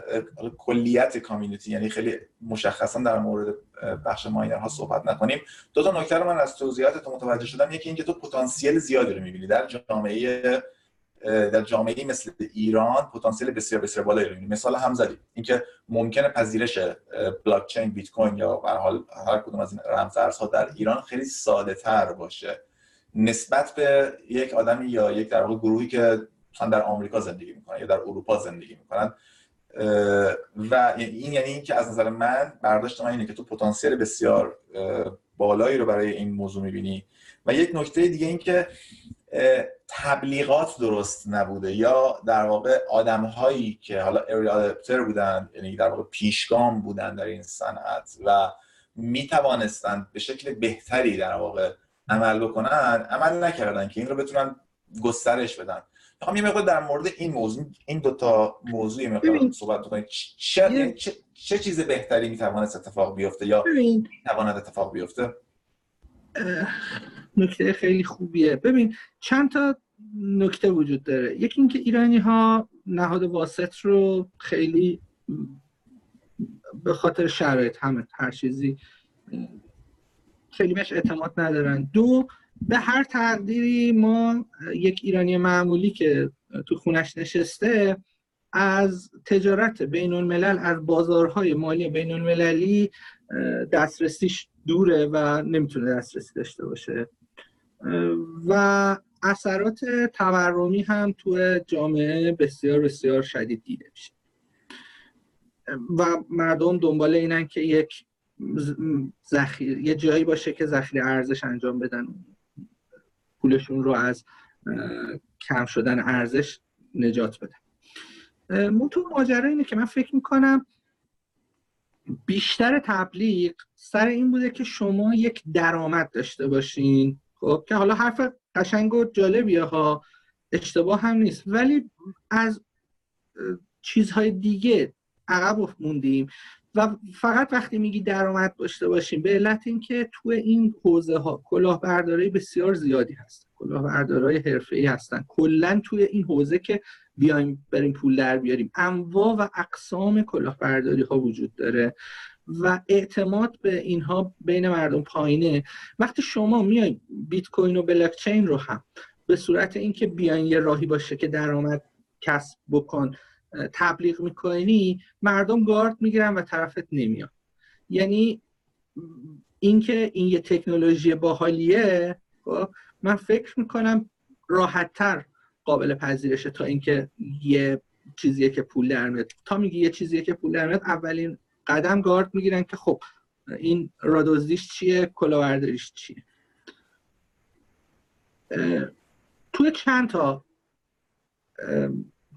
Speaker 3: کلیت کامیونیتی یعنی خیلی مشخصا در مورد بخش ماینرها صحبت نکنیم. دو تا نکته رو من از توضیحاتت متوجه شدم. یکی اینکه تو پتانسیل زیادی رو می‌بینی. در جامعه در جامعه مثل ایران پتانسیل بسیار بسیار بالایی رو می‌بینی مثال هم زدیم. اینکه ممکنه پذیرش بلاک چین بیت کوین یا به حال هر کدوم از این رمزارزها در ایران خیلی ساده تر باشه. نسبت به یک آدمی یا یک در واقع گروهی که مثلا در آمریکا زندگی می‌کنن یا در اروپا زندگی می‌کنن و این یعنی اینکه از نظر من برداشت من اینه که تو پتانسیل بسیار بالایی رو برای این موضوع می‌بینی. و یک نکته دیگه این که تبلیغات درست نبوده یا در واقع آدم هایی که حالا ارلی بودن یعنی در واقع پیشگام بودن در این صنعت و می توانستند به شکل بهتری در واقع عمل بکنن عمل نکردن که این رو بتونن گسترش بدن. می‌خوام یه مقدار در مورد این موضوع این دو تا موضوع مقدار صحبت بکنید چه, چه, چه چیز بهتری می‌تواند اتفاق بیفته یا می‌تواند اتفاق بیفته؟
Speaker 2: نکته خیلی خوبیه. ببین چند تا نکته وجود داره. یکی اینکه ایرانی ها نهاد واسط رو خیلی به خاطر شرایط همه هر چیزی خیلی بهش اعتماد ندارن. دو به هر تقدیری ما یک ایرانی معمولی که تو خونش نشسته از تجارت بین الملل از بازارهای مالی بین المللی دسترسیش دوره و نمی‌تونه دسترسی داشته باشه. و اثرات تورمی هم تو جامعه بسیار بسیار شدید دیده میشه. و مردم دنبال اینن که یک ذخیره یه جایی باشه که ذخیره ارزش انجام بدن. پولشون رو از کم شدن ارزش نجات بدن. تو ماجرا اینه که من فکر می‌کنم بیشتر تبلیغ سر این بوده که شما یک درآمد داشته باشین. خب که حالا حرف قشنگ و جالبیه ها اشتباه هم نیست. ولی از چیزهای دیگه عقب موندیم و فقط وقتی میگی درآمد داشته باشیم به علت اینکه تو این حوزه ها کلاهبرداری بسیار زیادی هست کلاهبردارای حرفه‌ای هستن. کلا توی این حوزه که بیایم بریم پول در بیاریم. انواع و اقسام کلاهبرداری ها وجود داره. و اعتماد به اینها بین مردم پایینه. وقتی شما میای بیت کوین و بلاک چین رو هم به صورت اینکه بیاین یه راهی باشه که درآمد کسب بکن تبلیغ می‌کنی مردم گارد می‌گیرن و طرفت نمیاد. یعنی اینکه این یه تکنولوژی باحالیه خب، من فکر می‌کنم راحتتر قابل پذیرشه تا اینکه یه چیزیه که پول در میاد. تا میگی یه چیزیه که پول در میاد اولین قدم گارد می‌گیرن که خب این رادوزیش چیه کلاورداریش چیه توی چند تا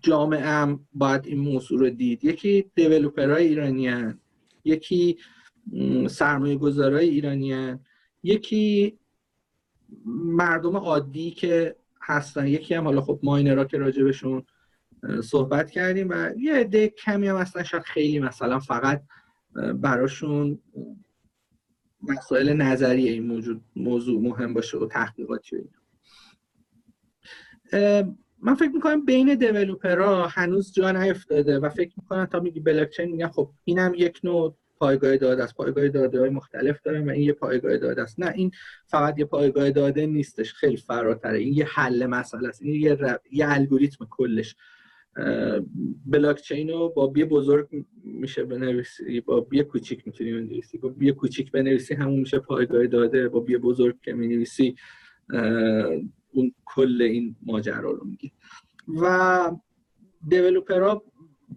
Speaker 2: جامعه هم باید این موضوع رو دید یکی دیولوپرهای ایرانی هن. یکی سرمایه گذارای ایرانی هن. یکی مردم عادی که هستن یکی هم حالا خب ماینرها که راجبشون صحبت کردیم و یه عده کمی هم هستن شاید خیلی مثلا فقط براشون مسائل نظریه این موجود موضوع مهم باشه و تحقیقاتی و اینا. من فکر می‌کنم بین دیولوپرها هنوز جا نیفتاده و فکر می‌کنم تا میگی بلاکچین میگن خب اینم یک نوع پایگاه داده است. پایگاه داده های مختلف دارن و این یه پایگاه داده است. نه این فقط یه پایگاه داده نیستش. خیلی فراتره. این یه حل مسئله است. این یه, یه الگوریتم کلش. بلاکچین رو با بی بزرگ میشه بنویسی با بی کوچیک می‌تونی بنویسی. با بی کوچیک بنویسی همون میشه پایگاه داده. با بی بزرگ که می‌نویسی اون کل این ماجرا رو میگی. و دیولوپرها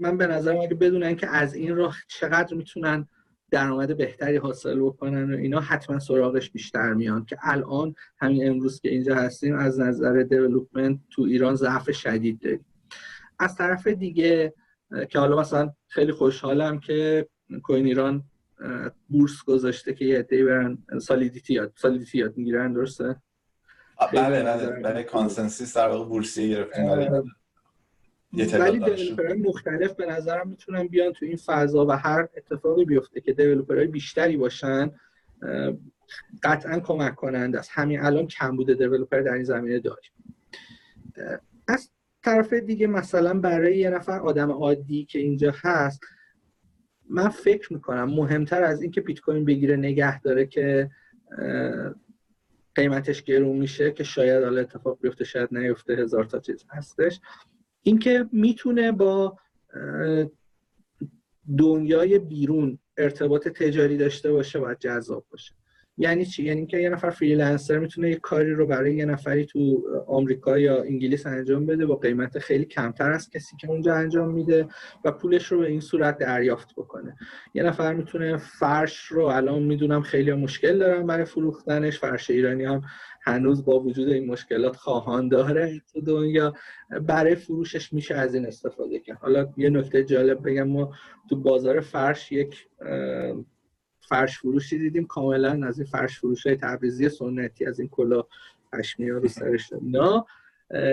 Speaker 2: من به نظرم اگه بدونن که از این راه چقدر می‌تونن درآمد بهتری حاصل بکنن و اینا حتما سراغش بیشتر میان که الان همین امروز که اینجا هستیم از نظر دیولوپمنت تو ایران ضعف شدید داریم. از طرف دیگه که حالا مثلا خیلی خوشحالم که کوین ایران بورس گذاشته که یه عده‌ای برن سالیدیتی یاد Solidity یاد می‌گیرن درسته؟
Speaker 3: بله بله بله ConsenSys در واقع بورسی گرفتیم
Speaker 2: ولی دیولپرهای مختلف به نظرم می‌تونن بیان تو این فضا و هر اتفاقی بیفته که developer های بیشتری باشن قطعا کمک کنند. از همین الان کم بوده developer در این زمینه داریم از طرف دیگه مثلا برای یه نفر آدم عادی که اینجا هست من فکر می‌کنم مهمتر از اینکه بیت کوین بگیره نگه داره که قیمتش گرون میشه که شاید حالا اتفاق بیفته شاید نیفته هزار تا چیز هستش. اینکه می‌تونه با دنیای بیرون ارتباط تجاری داشته باشه و جذاب باشه. یعنی چی؟ یعنی که یه نفر فریلنسر می‌تونه یه کاری رو برای یه نفری تو آمریکا یا انگلیس انجام بده با قیمت خیلی کمتر از کسی که اونجا انجام میده و پولش رو به این صورت دریافت بکنه. یه نفر می‌تونه فرش رو الان می‌دونم خیلی مشکل دارن برای فروختنش فرش ایرانی هم هنوز با وجود این مشکلات خواهان داره تو دنیا. برای فروشش میشه از این استفاده کرد. حالا یه نکته جالب بگم ما تو بازار فرش یک فرش فروشی دیدیم. کاملا از این فرش فروش های تبریزی سنتی از این کلا پشمی ها رو سرش نه.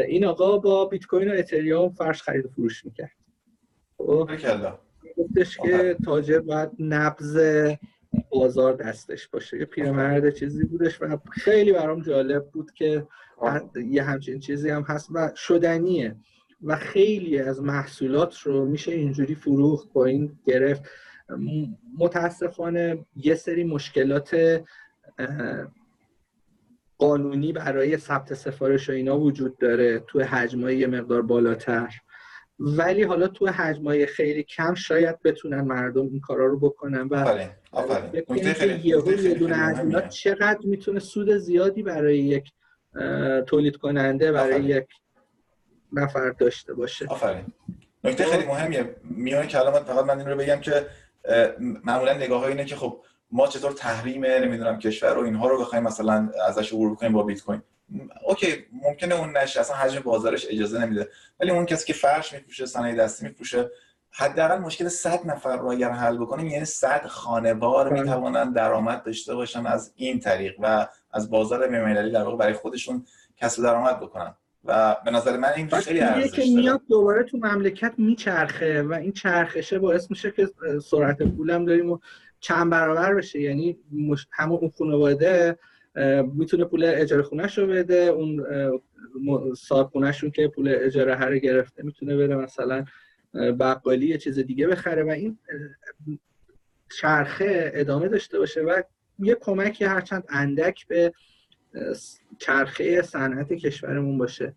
Speaker 2: این آقا با بیت کوین و اتریوم فرش خرید و فروش می‌کرد. خب؟ گفتش که تاجر باید نبز بازار دستش باشه. یه پیرمرد چیزی بودش و خیلی برام جالب بود که یه همچین چیزی هم هست و شدنیه و خیلی از محصولات رو میشه اینجوری فروخت با این گرفت. متاسفانه یه سری مشکلات قانونی برای ثبت سفارش و اینا وجود داره تو حجمای یه مقدار بالاتر. ولی حالا تو حجمای خیلی کم شاید بتونن مردم این کارا رو بکنن و آفرین یه دونه چقدر می‌تونه سود زیادی برای یک تولید کننده برای یک نفر داشته باشه.
Speaker 3: آفرین. نکته خیلی مهمیه. میونه کلامت فقط من این رو بگم که معمولا نگاه اینه که خب ما چطور تحریم نمی‌دونم کشور و اینها رو بخوایم مثلا ازش عبور کنیم با بیت کوین. اوکی ممکنه اون نشه اصلا حجم بازارش اجازه نمیده. ولی اون کسی که فرش میفروشه صنایع دستی میفروشه حداقل مشکل 100 نفر رو اگر حل بکنیم یعنی 100 خانوار می‌توانند درآمد داشته باشن از این طریق و از بازار بین‌المللی در واقع برای خودشون کسب درآمد بکنن. و به نظر من این خیلی ارزش
Speaker 2: که میاد دوباره تو مملکت میچرخه و این چرخشه باعث میشه که سرعت پولم داریم و چند برابر بشه یعنی. همون اون خانواده می‌تونه پول اجاره خونهش رو بده اون صاحب خونهشون که پول اجاره هر گرفته می‌تونه بره مثلا بقالی یه چیز دیگه بخره و این چرخه ادامه داشته باشه و یه کمکی هرچند اندک به چرخه صنعت کشورمون باشه.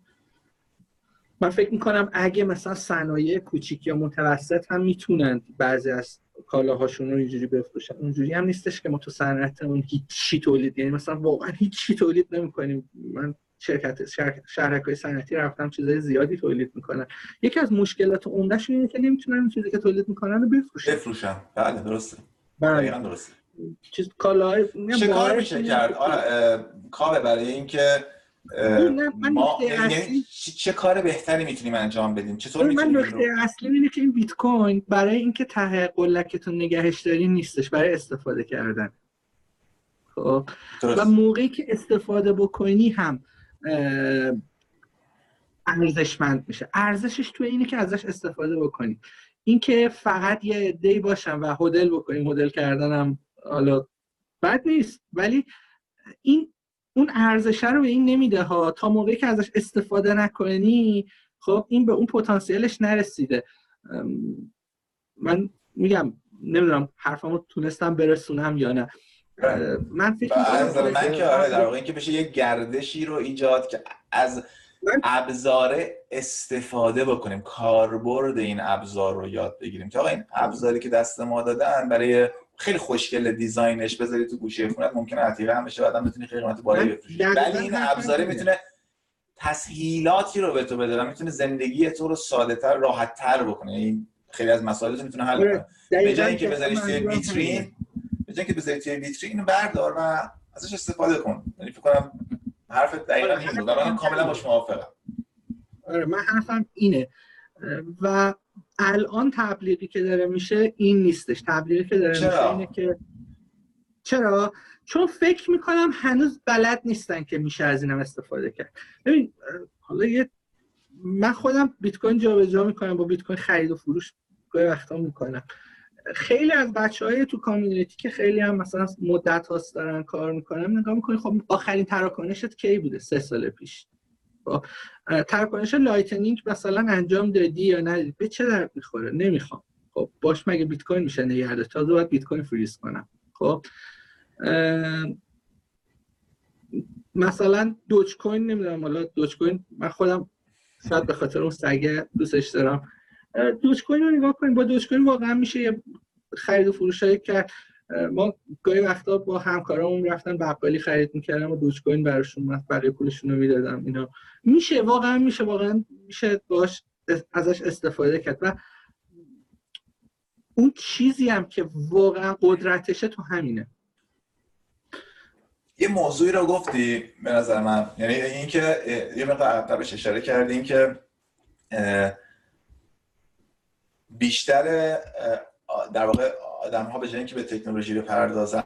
Speaker 2: من فکر می‌کنم اگه مثلا صنایع کوچیک یا متوسط هم می‌تونن بعضی از کالاهاشون رو اینجوری بفروشن اونجوری هم نیستش که ما تو صنعتمون هیچی تولید یعنی مثلا واقعا هیچی تولید نمی‌کنیم. من شرکت شرکت های صنعتی رفتم چیزای زیادی تولید می‌کنن. یکی از مشکلات عمدهشون اینه که نمی‌تونن چیزی که تولید می‌کنن رو بفروشن.
Speaker 3: بفروشن. بله درسته.
Speaker 2: بله.
Speaker 3: درسته.
Speaker 2: چیز کالاهای
Speaker 3: چه کار میشه کرد؟ آره کاوه برای اینکه ما یعنی چه کار بهتری می‌تونیم انجام بدیم؟ چطور
Speaker 2: من نکته اصلی اینه که این بیت کوین برای اینکه ته قلکتون نگهش داری نیستش برای استفاده کردن. خب؟ و موقعی که استفاده بکنی هم ارزشمند میشه. ارزشش تو اینه که ازش استفاده بکنی. اینکه فقط یه دی باشم و هدل بکنیم هدل کردنم حالا بد نیست ولی این اون ارزشه رو به این نمیده ها. تا موقعی که ازش استفاده نکنی خب این به اون پتانسیلش نرسیده. من میگم نمی‌دونم حرفمو تونستم برسونم یا نه. من فکر
Speaker 3: می‌کنم من که آره در واقع اینکه بشه یه گردشی رو ایجاد که از ابزار استفاده بکنیم. کاربرد این ابزار رو یاد بگیریم. که آقا این ابزاری که دست ما دادن برای خیلی خوشگل دیزاینش بذاری تو گوشه خونت ممکنه عتیقه هم بشه بعدم بتونی خیلی قیمت بالایی بفروشی. ولی این ابزاره می‌تونه تسهیلاتی رو به تو بده و می‌تونه زندگی تو رو ساده تر راحت تر بکنه. یعنی خیلی از مسائل می‌تونه حل
Speaker 2: آره،
Speaker 3: کنه. به جای اینکه بذاریش توی ویترین به جای اینکه بذاری توی ویترین بردار و ازش استفاده کن. یعنی فکر کنم حرف دقیقا این بود من کاملا باش موافقم.
Speaker 2: آره من حرفم اینه. و الان تبلیغی که داره میشه این نیستش. تبلیغی که داره
Speaker 3: چرا؟
Speaker 2: میشه اینه که چرا؟ چون فکر می‌کنم هنوز بلد نیستن که میشه از اینم استفاده کرد. ببین حالا یه من خودم بیت کوین جابجا می‌کنم با بیت کوین خرید و فروش گاهی وقتا می‌کنم. خیلی از بچه های تو کامیونیتی که خیلی هم مثلا مدت هاست دارن کار می‌کنن نگاه می‌کنی خب آخرین تراکنشت کی بوده؟ سه سال پیش. خب تراکنش Lightning مثلا انجام دادی یا ندادی به چه درد می‌خوره؟ نمی‌خوام. خب باش مگه بیت کوین میشه نگرده تازه باید بیت کوین فریز کنم. خب مثلا دوج کوین نمی‌دونم. حالا دوج کوین من خودم شاید به خاطر اون سگه دوستش دارم. دوج کوین رو نگاه کنیم. با دوج کوین واقعا میشه یه خرید و فروش هایی کرد. ما گاهی وقتا با همکارامون رفتن بقالی خرید می‌کردم و دوج کوین براشون بقیه پولشون رو می‌دادم اینا. میشه واقعا میشه واقعا میشه باش ازش استفاده کرد و اون چیزی هم که واقعا قدرتشه تو همینه.
Speaker 3: یه موضوعی رو گفتی به نظر من یعنی اینکه یه مقدار عقبش اشاره کردیم که بیشتر در واقع آدم ها به جای اینکه به تکنولوژی بپردازن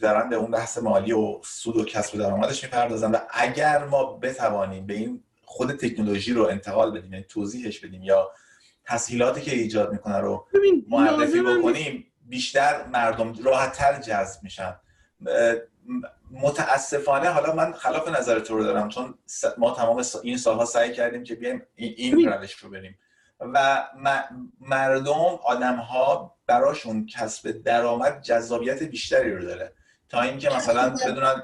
Speaker 3: دارن به اون بحث مالی و سود و کسب درآمدش می‌پردازن و اگر ما بتوانیم به این خود تکنولوژی رو انتقال بدیم یعنی توضیحش بدیم یا تسهیلاتی که ایجاد می‌کنه رو معرفی بکنیم بیشتر مردم راحتتر جذب میشن. متاسفانه حالا من خلاف نظر تو رو دارم چون ما تمام این سالها سعی کردیم که بیایم این روش رو بریم. و مردم آدم ها براشون کسب درآمد جذابیت بیشتری رو داره. تا اینکه مثلا بدونن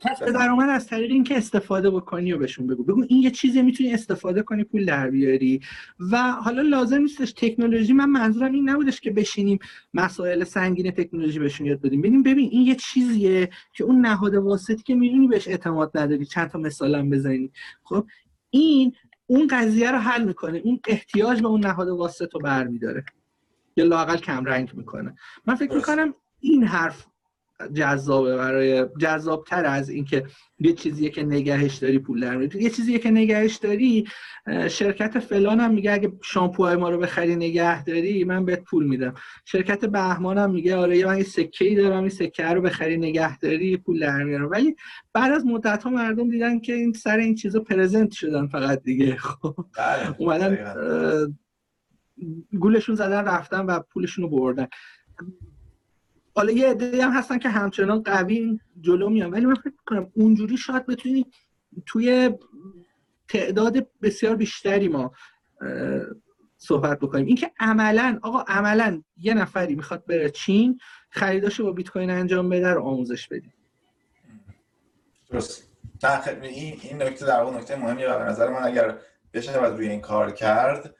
Speaker 2: کسب درآمد از طریق اینکه استفاده بکنی و بهشون بگو. بگو این یه چیزی می‌تونی استفاده کنی پول در بیاری. و حالا لازم نیستش تکنولوژی من منظورم این نبودش که بشینیم مسائل سنگین تکنولوژی بهشون یاد بدیم. ببین ببین این یه چیزیه که اون نهاد واسطی که می‌دونی بهش اعتماد نداری چند تا مثالم بزنی. خب این اون قضیه رو حل می‌کنه. اون احتیاج به اون نهاد واسط رو برمیداره. یا لاقل کم رنگ می‌کنه. من فکر می‌کنم این حرف جذابه برای جذابتر از اینکه یه چیزیه که نگهش داری پول در یه چیزیه که نگهش داری شرکت فلان هم میگه اگه شامپوهای ما رو بخری نگه داری من بهت پول میدم. شرکت بهمان هم میگه آره من یه سکه ای دارم این سکه رو بخری نگه داری پول در میارم. ولی بعد از مدت ها مردم دیدن که این سر این چیزا پرزنت شدن فقط دیگه. [laughs] خب اومدن گولشون زدن رفتن و پولشون رو بردن. حالا یه عده هم هستن که همچنان قوی جلو میان. ولی من فکر کنم اونجوری شاید بتونی توی تعداد بسیار بیشتری ما صحبت بکنیم. اینکه عملا آقا عملا یه نفری می‌خواد بره چین خریداشو با بیت کوین انجام بده رو آموزش بدیم
Speaker 3: درست. این این نکته در واقع نکته مهمیه. و به نظر من اگر بشه روی این کار کرد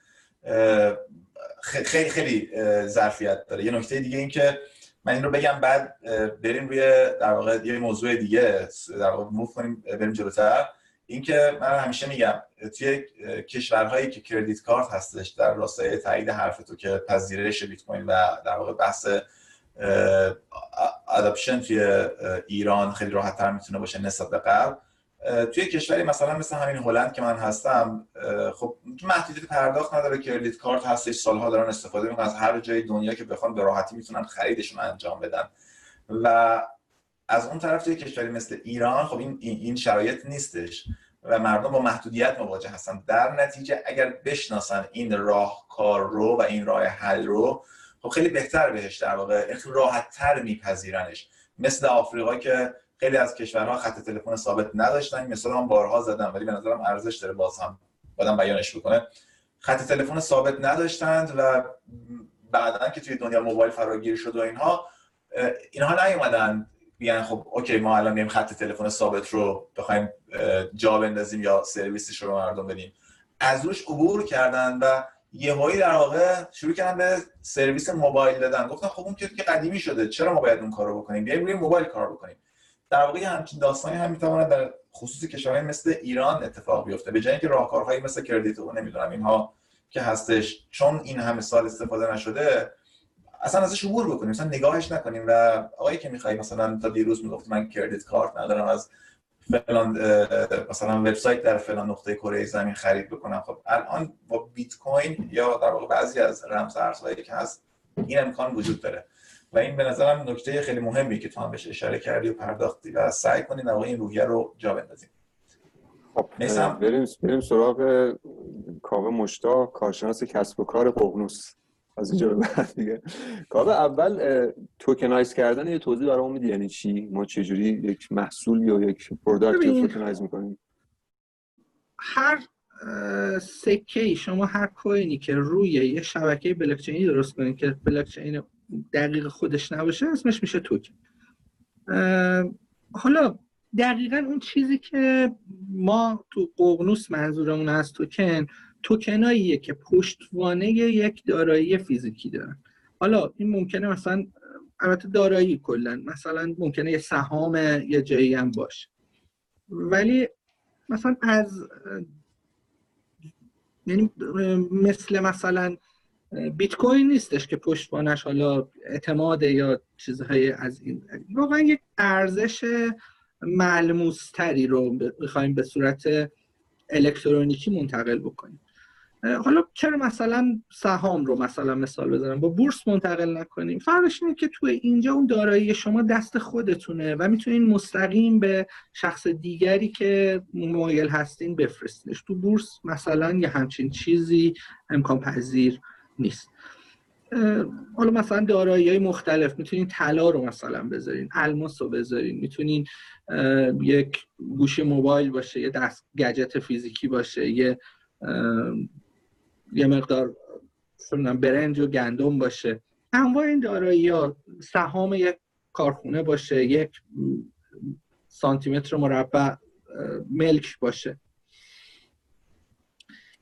Speaker 3: خیلی خیلی ظرفیت داره. یه نکته دیگه این که من این بگم بعد بریم روی در واقع یه موضوع دیگه در واقع موو کنیم بریم جلوتر. اینکه من همیشه میگم توی کشورهایی که کردیت کارت هستش در راستای تایید حرف تو که پذیرش بیت کوین و در واقع بحث اداپشن توی ایران خیلی راحت تر می‌تونه باشه نسبت به قبل توی کشوری مثلا مثل همین هلند که من هستم خب محدودیت پرداخت نداره کردیت کارت هستش سالها دارن استفاده می‌کنن از هر جای دنیا که بخوان به راحتی می‌تونن خریدشون انجام بدن. و از اون طرف توی کشوری مثل ایران خب این این شرایط نیستش. و مردم با محدودیت مواجه هستن. در نتیجه اگر بشناسن این راهکار رو و این راه حل رو خب خیلی بهتر بهش در واقع راحت تر میپذیرنش. مثل آفریقا که خیلی از کشورها خط تلفن ثابت نداشتن. مثلا هم بارها زدم ولی به نظرم ارزش داره باز هم بعدم بیانش بکنه. خط تلفن ثابت نداشتند و بعدا که توی دنیا موبایل فراگیر شد و اینها اینها نیومدن. بیان خب اوکی ما الان میایم خط تلفن ثابت رو بخوایم جا بندازیم یا سرویسش رو مردم بدیم. از روش عبور کردن و یهویی در واقع شروع کردن به سرویس موبایل دادن. گفتن خب اون که قدیمی شده چرا ما باید اون کارو بکنیم؟ بیایم روی موبایل کار بکنیم. در واقع همچین داستانی هم می‌تواند در خصوص کشورهای مثل ایران اتفاق بیفته به جای اینکه راهکارهایی مثل کردیت و نمی‌دونم اینها که هستش چون این همه سال استفاده نشده اصلا ازش عبور بکنیم مثلا نگاهش نکنیم. و آقایی که می‌خوای مثلا تا دیروز می‌گفت من کردیت کارت ندارم از فلان مثلا وبسایت در فلان نقطه کره زمین خرید بکنم. خب الان با بیت کوین یا در واقع بعضی از رمز ارزهایی که هست این امکان وجود داره. و این به نظرم نکته خیلی مهمی که تو هم بهش اشاره کردی و پرداختی و سعی کنید واقعا این روحیه رو جا بندازیم
Speaker 1: خب بریم بریم سراغ کاوه مشتا کارشناس کسب و کار ققنوس از اینجا به بعد دیگه. کاوه اول tokenize کردن یه توضیح برامون میدی یعنی چی؟ ما چجوری یک محصول یا یک product رو tokenize می‌کنیم؟
Speaker 2: هر سکه ای شما هر کوینی که روی یه شبکه بلاکچینی درست کنید که بلاکچین دقیق خودش نباشه اسمش میشه توکن حالا دقیقا اون چیزی که ما تو ققنوس منظورمون از توکن توکن‌هاییه که پشتوانه یک دارایی فیزیکی دارن. حالا این ممکنه مثلا البته دارایی کلا مثلا ممکنه یه سهام یه جایی هم باشه. ولی مثلا از یعنی مثل مثلا بیت کوین نیستش که پشتوانش حالا اعتماد یا چیزهای از این. واقعا یک ارزش ملموستری رو بخوایم به صورت الکترونیکی منتقل بکنیم. حالا چرا مثلا سهام رو مثلا مثال بزنم؟ با بورس منتقل نکنیم. فرقش اینه که توی اینجا اون دارایی شما دست خودتونه و می‌تونین مستقیم به شخص دیگری که مایل هستین بفرستینش. تو بورس مثلا یه همچین چیزی امکان پذیر نیست. حالا مثلا دارایی های مختلف می‌تونین طلا رو مثلا بذارین الماس رو بذارین می‌تونین یک گوشی موبایل باشه یه دست گجت فیزیکی باشه یه یه مقدار برنج و گندم باشه. انواع این دارایی ها سهام یک کارخونه باشه یک سانتیمتر مربع ملک باشه.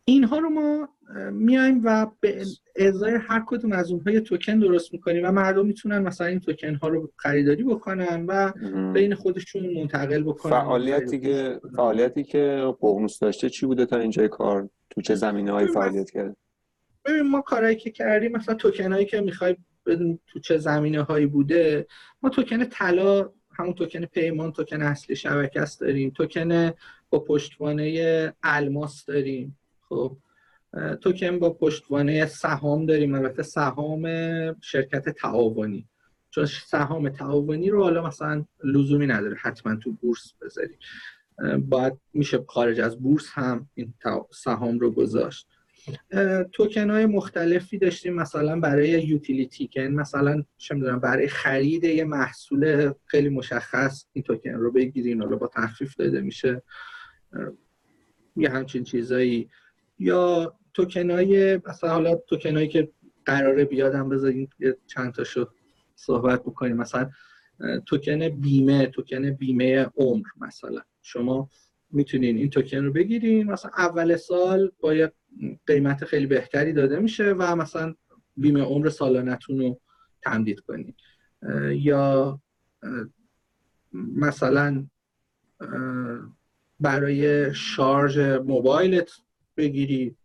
Speaker 2: اینها رو ما میایم و به ازای هر کدوم از اونها یه توکن درست می‌کنیم و مردم می‌تونن مثلا این توکن ها رو خریداری بکنن و بین خودشون منتقل بکنن.
Speaker 1: فعالیتی که فعالیتی که ققنوس داشته چی بوده تا اینجای کار؟ تو چه زمینه های فعالیت کرد؟
Speaker 2: ببین ما کارهایی که کردیم مثلا توکن هایی که می‌خوای بدون تو چه زمینه هایی بوده ما توکن طلا همون توکن پیمان توکن اصلی شبکه است داریم. توکن با پشتوانه الماس داریم. خب توکن با پشتوانه سهام داریم البته سهام شرکت تعاونی. چون سهام تعاونی رو حالا مثلا لزومی نداره حتما تو بورس بذاری. باید میشه خارج از بورس هم این سهام رو گذاشت. توکن های مختلفی داشتیم مثلا برای یوتیلیتی که مثلا چه می‌دونم برای خرید یه محصول خیلی مشخص این توکن رو بگیرین حالا با تخفیف داده میشه. یه همچین چیزایی. یا توکن های مثلا حالا توکن هایی که قراره بیادم بذارین چند تاشو صحبت بکنیم. مثلا توکن بیمه توکن بیمه عمر مثلا. شما می‌تونین این توکن رو بگیرین. مثلا اول سال با یه قیمت خیلی بهتری داده میشه و مثلا بیمه عمر سالانتون رو تمدید کنین. یا مثلا برای شارژ موبایلت بگیری.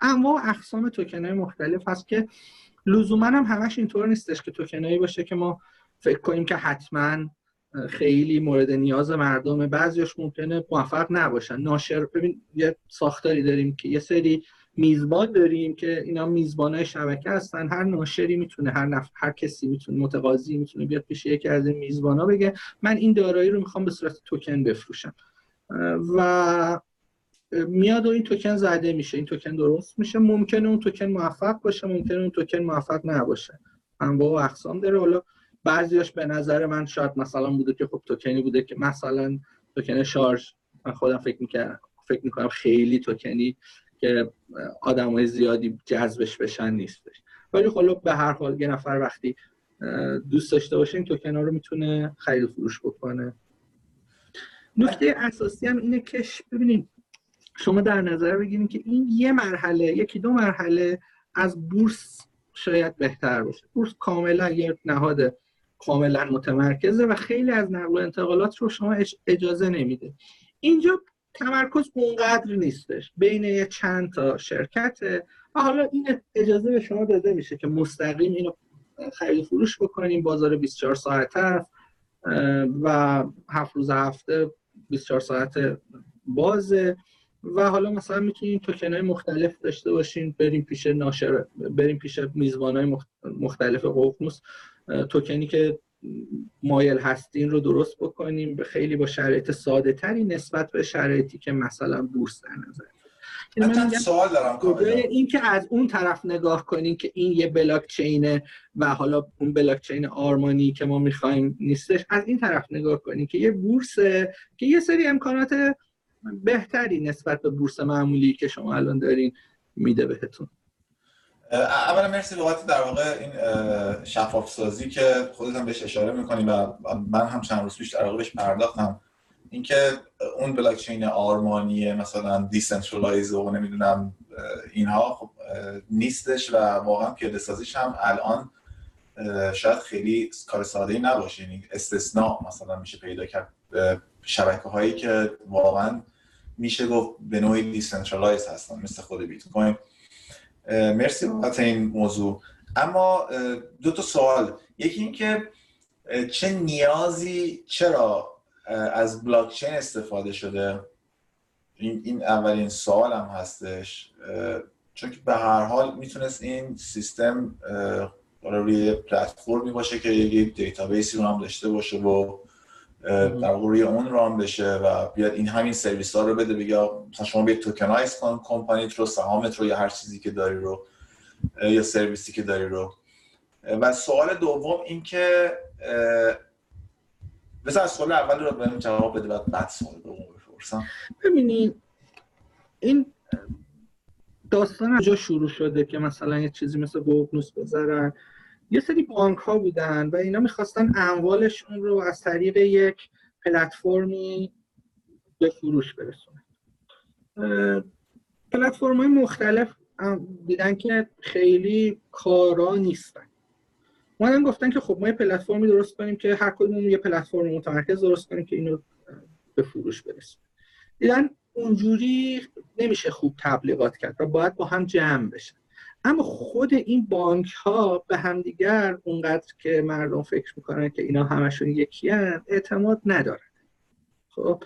Speaker 2: انواع اقسام توکن های مختلف هست که لزوما هم همش اینطور نیستش که توکنایی باشه که ما فکر کنیم که حتما خیلی مورد نیاز مردمه. بعضیش ممکنه موفق نباشن. ناشر ببین یه ساختاری داریم که یه سری میزبان داریم که اینا میزبانای شبکه هستن. هر ناشری می‌تونه هر نف... هر کسی می‌تونه متقاضی می‌تونه بیاد پیش یکی از این میزبانا بگه من این دارایی رو می‌خوام به صورت توکن بفروشم. و میاد و این توکن زده میشه این توکن درست میشه. ممکنه اون توکن موفق باشه ممکنه اون توکن موفق نباشه. انواع و اقسام داره. حالا بعضیاش به نظر من شاید مثلا بوده که خب توکنی بوده که مثلا توکن شارژ من خودم فکر می‌کردم فکر می‌کنم خیلی توکنی که آدمای زیادی جذبش بشن نیستش. ولی خب به هر حال یه نفر وقتی دوست داشته باشه این توکن ها رو می‌تونه خرید و فروش بکنه. نکته اساسی هم اینه که ببینید شما در نظر بگیرید که این یه مرحله یکی دو مرحله از بورس شاید بهتر باشه. بورس کاملا یه نهاد کاملا متمرکزه و خیلی از نقل و انتقالات رو شما اجازه نمیده. اینجا تمرکز اونقدر نیستش. بین چند تا شرکته و حالا این اجازه به شما داده میشه که مستقیم اینو خرید فروش بکنیم. بازار 24 ساعته و هفت روز هفته 24 ساعت بازه. و حالا مثلا می‌تونیم توکن های مختلف داشته باشیم بریم پیش ناشر بریم پیش میزبان های مختلف ققنوس توکنی که مایل هستین رو درست بکنیم به خیلی با شرایط ساده تری نسبت به شرایطی که مثلا بورس در نظر
Speaker 3: سوال دارم
Speaker 2: این که از اون طرف نگاه کنیم که این یه بلاک چینه و حالا اون بلاک چین آرمانی که ما می‌خوایم نیستش از این طرف نگاه کنیم که یه بورسه که یه سری امکانات بهتری نسبت به بورس معمولی که شما الان دارین میده بهتون.
Speaker 3: اولا مرسی بابت در واقع این شفاف سازی که خودت هم بهش اشاره می‌کنی و من هم چند روز پیش در واقع بهش پرداختم. اینکه اون بلاک چین آرمانی مثلا decentralize و نمی‌دونم اینها خب نیستش و واقعا پیاده سازیش هم الان شاید خیلی کار ساده ای نباشه. یعنی استثناء مثلا میشه پیدا کرد شبکه هایی که واقعا میشه گفت به نوعی decentralize هستن مثل خود بیت کوین مرسی بابت این موضوع. اما دو تا سوال. یکی اینکه چه نیازی چرا از بلاکچین استفاده شده؟ این, این اولین سوال هم هستش چون که به هر حال می‌تونست این سیستم روی پلتفرمی باشه که یک database ی رو هم داشته باشه و در روی اون رام بشه و بیاد این همین سرویس ها رو بده بگه مثلا شما بیاد توکنایز کن کمپانیت رو سهامت رو یا هر چیزی که داری رو یا سرویسی که داری رو. و سوال دوم این که مثلا سوال اول رو بهم جواب بده بعد بعد سوال دوم بپرسم.
Speaker 2: ببینید این داستان کجا شروع شده که مثلا یه چیزی مثل گوگنوس بذارن. یه سری بانک ها بودن و اینا می‌خواستن اموالشون رو از طریق یک پلتفرمی به فروش برسونن. پلتفرم های مختلف دیدن که خیلی کارا نیستن. اومدن گفتن که خب ما یه پلتفرمی درست کنیم که هر کدوم یه پلتفرم متمرکز درست کنیم که اینو به فروش برسیم دیدن اونجوری نمیشه خوب تبلیغات کرد و باید با هم جمع بشن. اما خود این بانک ها به همدیگر اونقدر که مردم فکر می‌کنن که اینا همشون یکی اعتماد ندارن. خب؟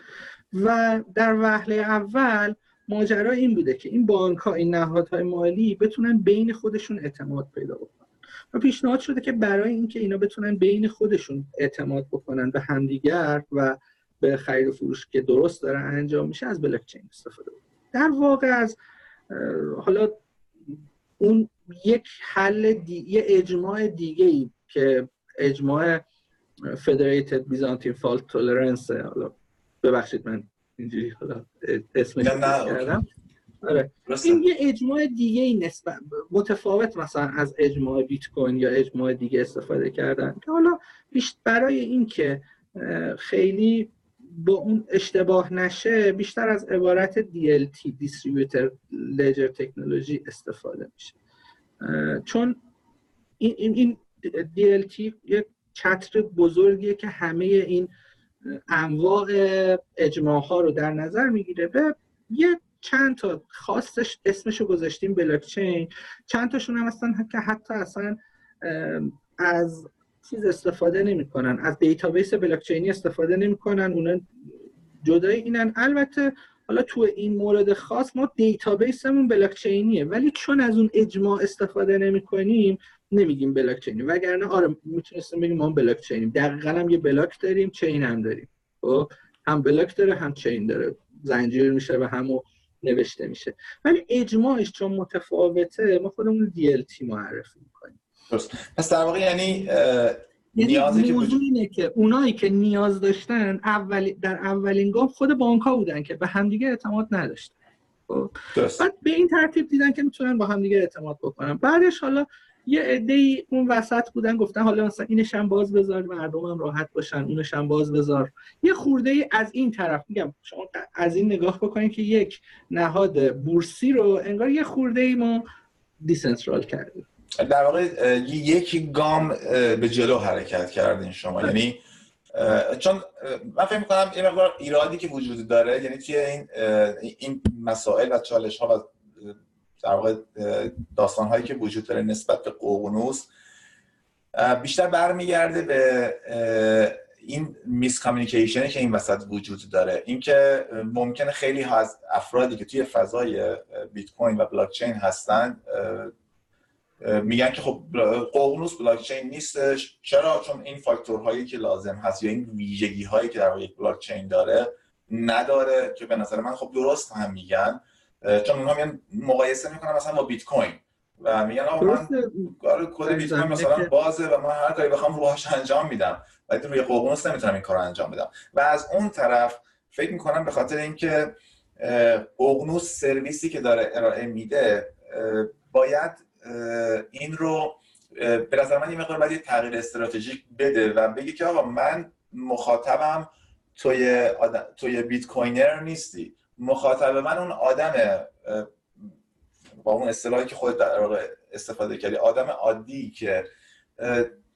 Speaker 2: و در وهله اول ماجرا این بوده که این بانک ها این نهادهای مالی بتونن بین خودشون اعتماد پیدا بکنن. و پیشنهاد شده که برای اینکه اینا بتونن بین خودشون اعتماد بکنن به همدیگر و به خرید و فروش که درست داره انجام میشه از بلاک چین استفاده بکنن. در واقع از حالا اون یک حل دی... یه اجماع دیگه ای که اجماع فدریتد بیزانتین فالت تولرنس حالا ببخشید من اینجوری حالا اسمش کردم. آره. این یه اجماع دیگه ای نسبت متفاوت مثلا از اجماع بیت کوین یا اجماع دیگه استفاده کردن. که حالا بیشتر برای اینکه خیلی با اون اشتباه نشه بیشتر از عبارت DLT Distributor Ledger Technology استفاده میشه. چون این, این, این DLT یه چتر بزرگیه که همه این انواع اجماع ها رو در نظر می‌گیره. به یه چند تا خاصش اسمشو گذاشتیم بلاکچین. چند تاشون هم هستن که حتی اصلا از چیز استفاده نمی‌کنن. از database بلاکچینی استفاده نمی‌کنن. اونا جدای اینن. البته حالا تو این مورد خاص ما database مون بلاکچینیه. ولی چون از اون اجماع استفاده نمی‌کنیم نمیگیم بلاکچینی. وگرنه آره می‌تونستیم بگیم ما بلاکچینیم. دقیقا هم یه block داریم chain هم داریم. خب هم block داره هم chain داره. زنجیر میشه و همو نوشته میشه. ولی اجماعش چون متفاوته ما خودمون DLT معرفی می‌کنیم.
Speaker 3: پس در واقع یعنی
Speaker 2: نیازی که موضوع اینه که اونایی که نیاز داشتن اولی در اولین گام خود بانک ها بودن که به همدیگه اعتماد نداشتن. خب؟ بعد به این ترتیب دیدن که می‌تونن با همدیگه اعتماد بکنن. بعدش حالا یه عده اون وسط بودن گفتن حالا مثلا اینش هم باز بذار مردم هم راحت باشن اونش هم باز بذار. یه خورده ای از این طرف میگم شما از این نگاه بکنید که یک نهاد بورسی رو انگار یه خورده ای ما decentral کردیم.
Speaker 3: در واقع یک گام به جلو حرکت کردین شما. یعنی چون من فکر می‌کنم یه مقدار ایرادی که وجود داره یعنی توی این این مسائل و چالش ها و در واقع داستان هایی که وجود داره نسبت به ققنوس بیشتر برمیگرده به این miscommunication ی که این وسط وجود داره. اینکه ممکنه خیلی ها از افرادی که توی فضای بیت کوین و بلاک چین هستن میگن که خب ققنوس بلاک چین نیستش. چرا؟ چون این فاکتورهایی که لازم هست یا این ویژگی هایی که در یک بلاک چین داره نداره که به نظر من خب درست هم میگن. چون اونها میگن مقایسه می‌کنن مثلا با بیت کوین و میگن آقا من کد بیت کوین مثلا بازه و من هر کاری بخوام روش انجام میدم. ولی روی ققنوس نمی‌تونم این کارو انجام بدم. و از اون طرف فکر می‌کنم به خاطر اینکه ققنوس سرویسی که داره ارائه میده باید این رو به نظر من یه مقدار باید تغییر استراتژیک بده و بگه که آقا من مخاطبم توی, توی بیت کوینر نیستی. مخاطب من اون آدم با اون اصطلاحی که خود در واقع استفاده کردی آدم عادی که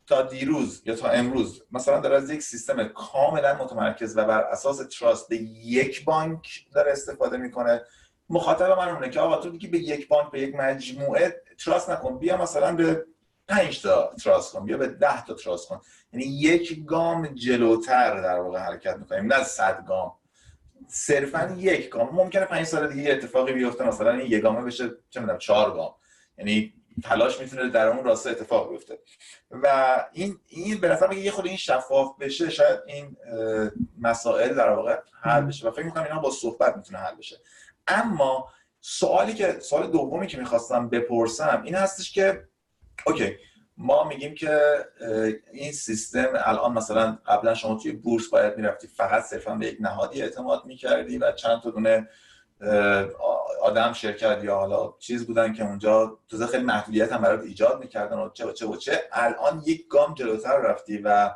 Speaker 3: تا دیروز یا تا امروز مثلا داره از یک سیستم کاملا متمرکز و بر اساس trust یک بانک داره استفاده می‌کنه. مخاطب من اونه که آقا تو دیگه به یک بانک به یک مجموعه trust نکن بیا مثلا به 5 تا trust کن بیا به 10 تا trust کن. یعنی یک گام جلوتر در واقع حرکت می‌کنیم نه صد گام. صرفا یک گام. ممکنه 5 سال دیگه اتفاقی بیفته مثلا این یک گامه بشه چه می‌دونم 4 گام. یعنی تلاش می‌تونه در اون راسته اتفاق بیفته. و این این به نظر یه خود این شفاف بشه شاید این مسائل در واقع حل بشه. و فکر می‌کنم اینا با صحبت می‌تونه حل بشه. اما سوالی که سوال دومی که می‌خواستم بپرسم این هستش که اوکی ما میگیم که این سیستم الان مثلا قبلا شما توی بورس باید می‌رفتی فقط صرفا به یک نهادی اعتماد می‌کردی و چند تا دونه آدم شرکت یا حالا چیز بودن که اونجا تو خیلی محدودیت هم برات ایجاد می‌کردن و چه و چه و چه. الان یک گام جلوتر رفتی و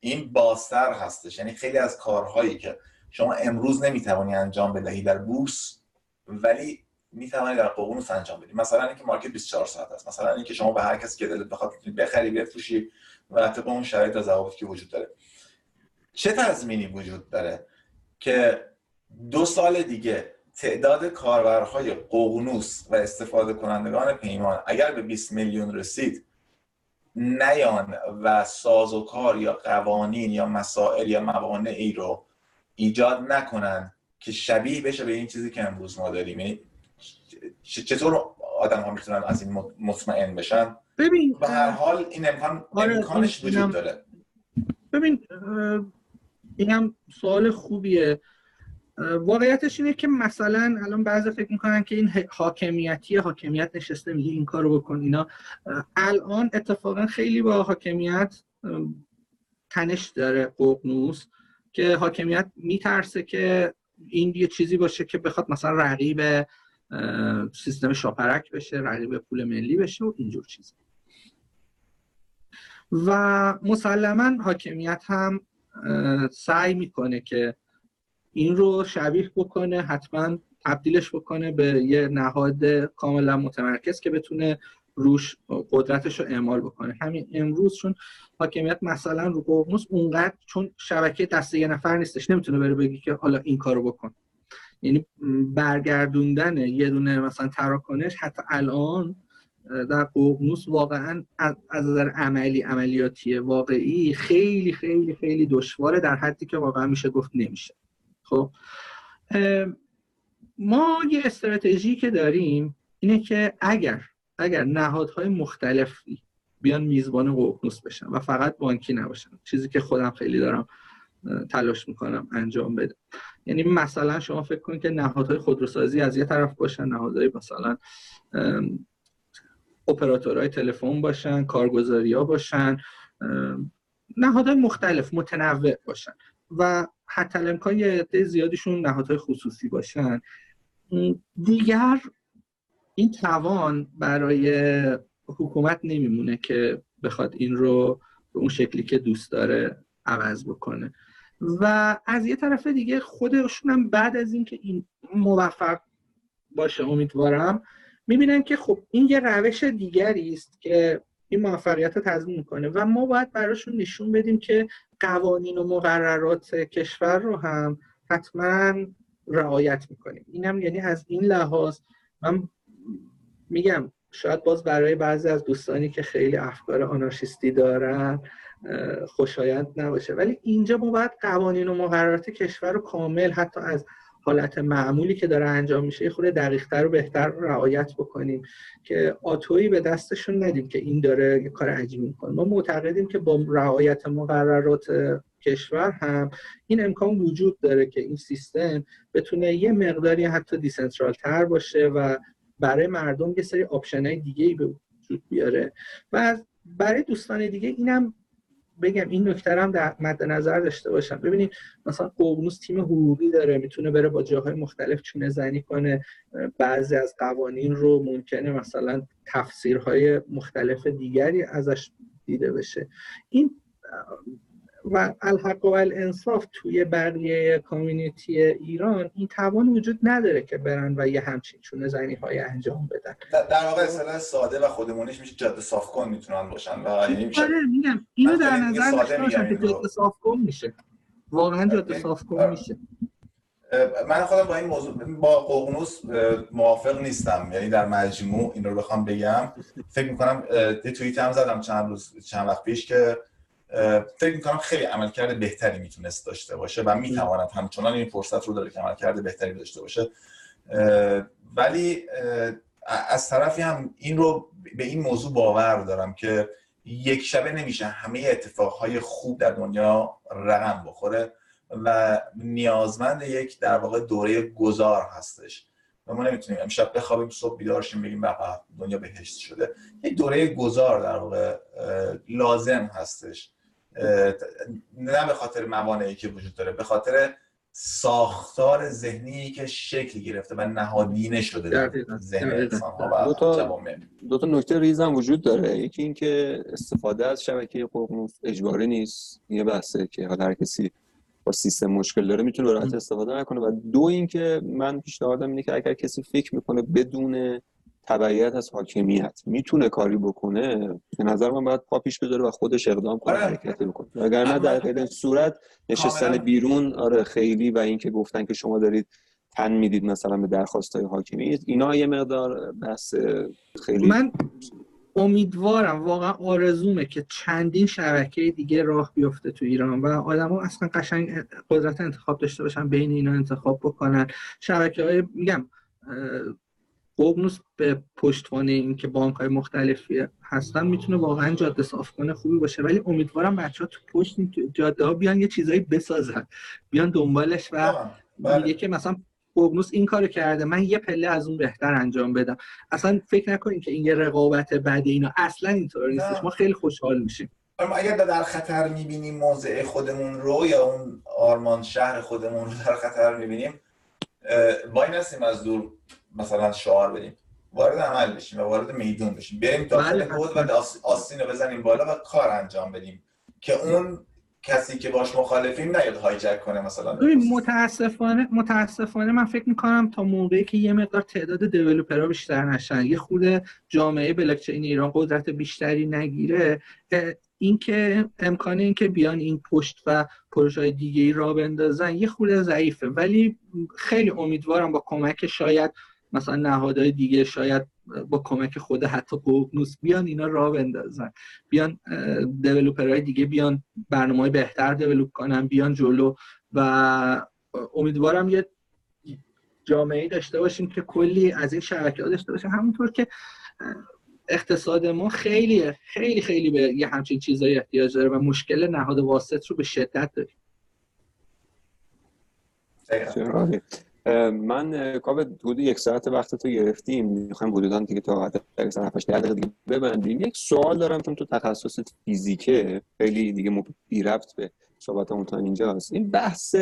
Speaker 3: این بازتر هستش. یعنی خیلی از کارهایی که شما امروز نمی‌توانی انجام بدهی در بورس ولی می‌توانی در ققنوس انجام بدی. مثلا اینکه مارکت 24 ساعت است. مثلا اینکه شما به هر کسی که دلت بخواد بخری بفروشی و طبق اون شرایط و که وجود داره. چه تضمینی وجود داره که دو سال دیگه تعداد کاربرهای ققنوس و استفاده کنندگان پیمان اگر به 20 میلیون رسید نیان و ساز و کار یا قوانین یا مسائل یا موانعی رو ایجاد نکنن که شبیه بشه به این چیزی که امروز ما داریم. یعنی چطور آدم ها می‌تونن از این مطمئن بشن؟
Speaker 2: ببین
Speaker 3: به هر حال این امکان
Speaker 2: آره،
Speaker 3: امکانش
Speaker 2: اینم-
Speaker 3: وجود داره.
Speaker 2: ببین اینم سوال خوبیه. واقعیتش اینه که مثلا الان بعضی فکر می‌کنن که این حاکمیتی حاکمیت نشسته میگه این کارو بکن اینا. الان اتفاقا خیلی با حاکمیت تنش داره ققنوس که حاکمیت میترسه که این یه چیزی باشه که بخواد مثلا رقیب سیستم شاپرک بشه رقیب پول ملی بشه و اینجور چیز و مسلما حاکمیت هم سعی می‌کنه که این رو شبیه بکنه حتما تبدیلش بکنه به یه نهاد کاملا متمرکز که بتونه روش قدرتش رو اعمال بکنه. همین امروز چون حاکمیت مثلا رو ققنوس اونقدر چون شبکه دست یه نفر نیستش نمی‌تونه بره بگی که حالا این کارو بکن. یعنی برگردوندن یه دونه مثلا تراکنش حتی الان در ققنوس واقعا از نظر عملی عملیاتی واقعی خیلی خیلی خیلی دشواره در حدی که واقعا میشه گفت نمیشه. خب ما یه استراتژی که داریم اینه که اگر اگر نهادهای مختلفی بیان میزبان ققنوس بشن و فقط بانکی نباشن چیزی که خودم خیلی دارم تلاش می‌کنم انجام بدم. یعنی مثلا شما فکر کنید که نهادهای خودروسازی از یه طرف باشن نهادهای مثلا اپراتورهای تلفن باشن کارگزاری ها باشن نهادهای مختلف متنوع باشن و حتی الامکان یه عده زیادیشون نهادهای خصوصی باشن. دیگر این توان برای حکومت نمیمونه که بخواد این رو به اون شکلی که دوست داره عوض بکنه. و از یه طرف دیگه خودشون هم بعد از اینکه این موفق باشه امیدوارم می‌بینن که خب این یه روش دیگری است که این موفقیت رو تضمین می‌کنه و ما باید براشون نشون بدیم که قوانین و مقررات کشور رو هم حتما رعایت می‌کنیم. اینم یعنی از این لحاظ من میگم شاید باز برای بعضی از دوستانی که خیلی افکار آنارشیستی دارن خوشایند نباشه. ولی اینجا ما باید قوانین و مقررات کشور رو کامل حتی از حالت معمولی که داره انجام میشه یه خورده دقیقتر و بهتر رعایت بکنیم که آتویی به دستشون ندیم که این داره یه کار عجیبی می‌کنه. ما معتقدیم که با رعایت مقررات کشور هم این امکان وجود داره که این سیستم بتونه یه مقداری حتی decentral تر باشه و برای مردم یه سری option های دیگه ای به وجود بیاره. و برای دوستان دیگه اینم بگم این نکته هم در مد نظر داشته باشم. ببینید مثلا ققنوس تیم حقوقی داره می‌تونه بره با جاهای مختلف چونه زنی کنه. بعضی از قوانین رو ممکنه مثلا تفسیرهای مختلف دیگری ازش دیده بشه. این و الحق و الانصاف توی بقیه کامیونیتی ایران این توان وجود نداره که برن و یه همچین چونه زنی های انجام بدن
Speaker 3: در- واقع اصطلاح ساده و خودمونیش میشه جاده صاف کن می‌تونن باشن و یعنی
Speaker 2: آره میگم اینو در نظر داشته که. جاده صاف کن میشه واقعا جاده
Speaker 3: آره.
Speaker 2: صاف کن
Speaker 3: آره.
Speaker 2: میشه
Speaker 3: من خودم با این موضوع با ققنوس موافق نیستم یعنی در مجموع این رو بخوام بگم فکر می‌کنم یه توییت هم زدم چند روز چند وقت پیش که فکر می‌کنم خیلی عملکرد بهتری می‌تونست داشته باشه و می‌تواند همچنان این فرصت رو داره که عملکرد بهتری داشته باشه. ولی از طرفی هم این رو به این موضوع باور دارم که یک شبه نمیشه همه اتفاقهای خوب در دنیا رقم بخوره و نیازمند یک در واقع دوره گذار هستش. و ما نمی‌تونیم امشب بخوابیم صبح بیدار شیم بگیم به دنیا بهشت شده. یک دوره گذار در واقع لازم هستش. نه به خاطر موانعی که وجود داره به خاطر ساختار ذهنی که شکل گرفته و نهادینه شده در ذهن. انسان
Speaker 1: دو
Speaker 3: و جوامع.
Speaker 1: دو تا نکته ریز هم وجود داره. یکی اینکه استفاده از شبکه ققنوس اجباری نیست. یه بحثه که حالا هر کسی با سیستم مشکل داره می‌تونه راحت استفاده نکنه. و دو اینکه من پیشنهادم اینه که اگر کسی فکر می‌کنه بدون تبعیت از حاکمیت می‌تونه کاری بکنه به نظر من باید پا پیش بذاره و خودش اقدام کنه
Speaker 3: آره.
Speaker 1: حرکتی بکنه وگرنه در غیر صورت نشستن. بیرون آره خیلی و اینکه گفتن که شما دارید تن می‌دید مثلا به درخواست های حاکمیت اینا یه مقدار بحث خیلی
Speaker 2: من امیدوارم واقعا آرزومه که چندین شبکه دیگه راه بیفته تو ایران و آدما اصلا قشنگ قدرت انتخاب داشته باشن بین اینا انتخاب بکنن شبکه های میگم اه، ققنوس به پشتوانه این که بانک های مختلفی هستن می‌تونه واقعا جاده صاف کنه خوبی باشه. ولی امیدوارم بچه ها تو پشت جاده ها بیان یه چیزایی بسازن. بیان دنبالش و
Speaker 3: بله.
Speaker 2: که مثلا ققنوس این کارو کرده من یه پله از اون بهتر انجام بدم. اصلا فکر نکنین که این یه رقابت بعد اینا. اصلا اینطور نیستش. ما خیلی خوشحال میشیم.
Speaker 3: اگر در خطر می‌بینیم موضع خودمون رو یا اون آرمان شهر خودمون رو در خطر می‌بینیم وای نستیم از دور. مثلا شعار بدیم. وارد عمل بشیم و وارد میدون بشیم. بریم داخل بود و آس- آستین رو بزنیم بالا و کار انجام بدیم. که اون کسی که باش مخالفیم نیاد هایجک کنه مثلا.
Speaker 2: ببین متاسفانه متاسفانه من فکر می‌کنم تا موقعی که یه مقدار تعداد دیولپرها بیشتر نشن یه خود جامعه بلاکچین ایران قدرت بیشتری نگیره اینکه امکان اینکه بیان این پشت و پروژه های دیگه ای را بندازن یه خورده ضعیفه. ولی خیلی امیدوارم با کمک شاید مثلا نهادهای دیگه شاید با کمک خود حتی ققنوس بیان اینا را بندازن. بیان دیولپرهای دیگه بیان برنامه های بهتر دیولپ کنن بیان جلو و امیدوارم یه جامعه داشته باشیم که کلی از این شبکه ها داشته باشه همونطور که اقتصاد ما خیلی خیلی خیلی به یه همچین چیزایی احتیاج داره و مشکل نهاد واسط رو به شدت داریم.
Speaker 1: من کاوه حدود یک ساعت وقت تو گرفتیم. می‌خوایم حدودا دیگه تا حد 7 دقیقه دیگه ببندیم. یک سوال دارم چون تو تخصص فیزیکه خیلی دیگه بی ربط به صحبتمون تا اینجاست. این بحث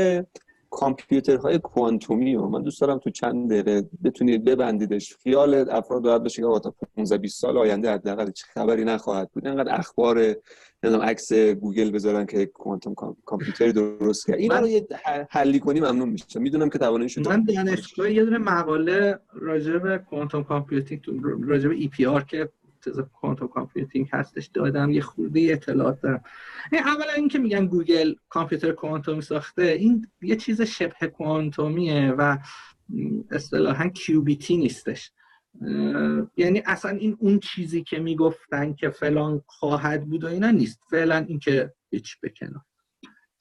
Speaker 1: کامپیوترهای کوانتومی رو من دوست دارم تو چند دقیقه بتونید ببندیدش. خیال افراد راحت بشه که تا 15 20 سال آینده حداقل چه خبری نخواهد بود. انقدر اخبار نمی‌دونم عکس گوگل بذارن که کوانتوم کام- کامپیوتری درست کرد. اینا رو یه حلی کنی ممنون میشه می‌دونم که تواناییشو
Speaker 2: من دانشگاه یه دونه مقاله راجع به کوانتوم کامپیوتینگ راجع به ای پی آر که کوانتوم کامپیوتینگ هستش دادم. یه خورده اطلاعات دارم. این اولا اینکه میگن گوگل کامپیوتر کوانتومی ساخته این یه چیز شبه کوانتومیه و اصطلاحا کیوبیتی نیستش. یعنی اصلا این اون چیزی که می‌گفتن که فلان خواهد بود و اینا نیست. فعلا این که هیچ بکنم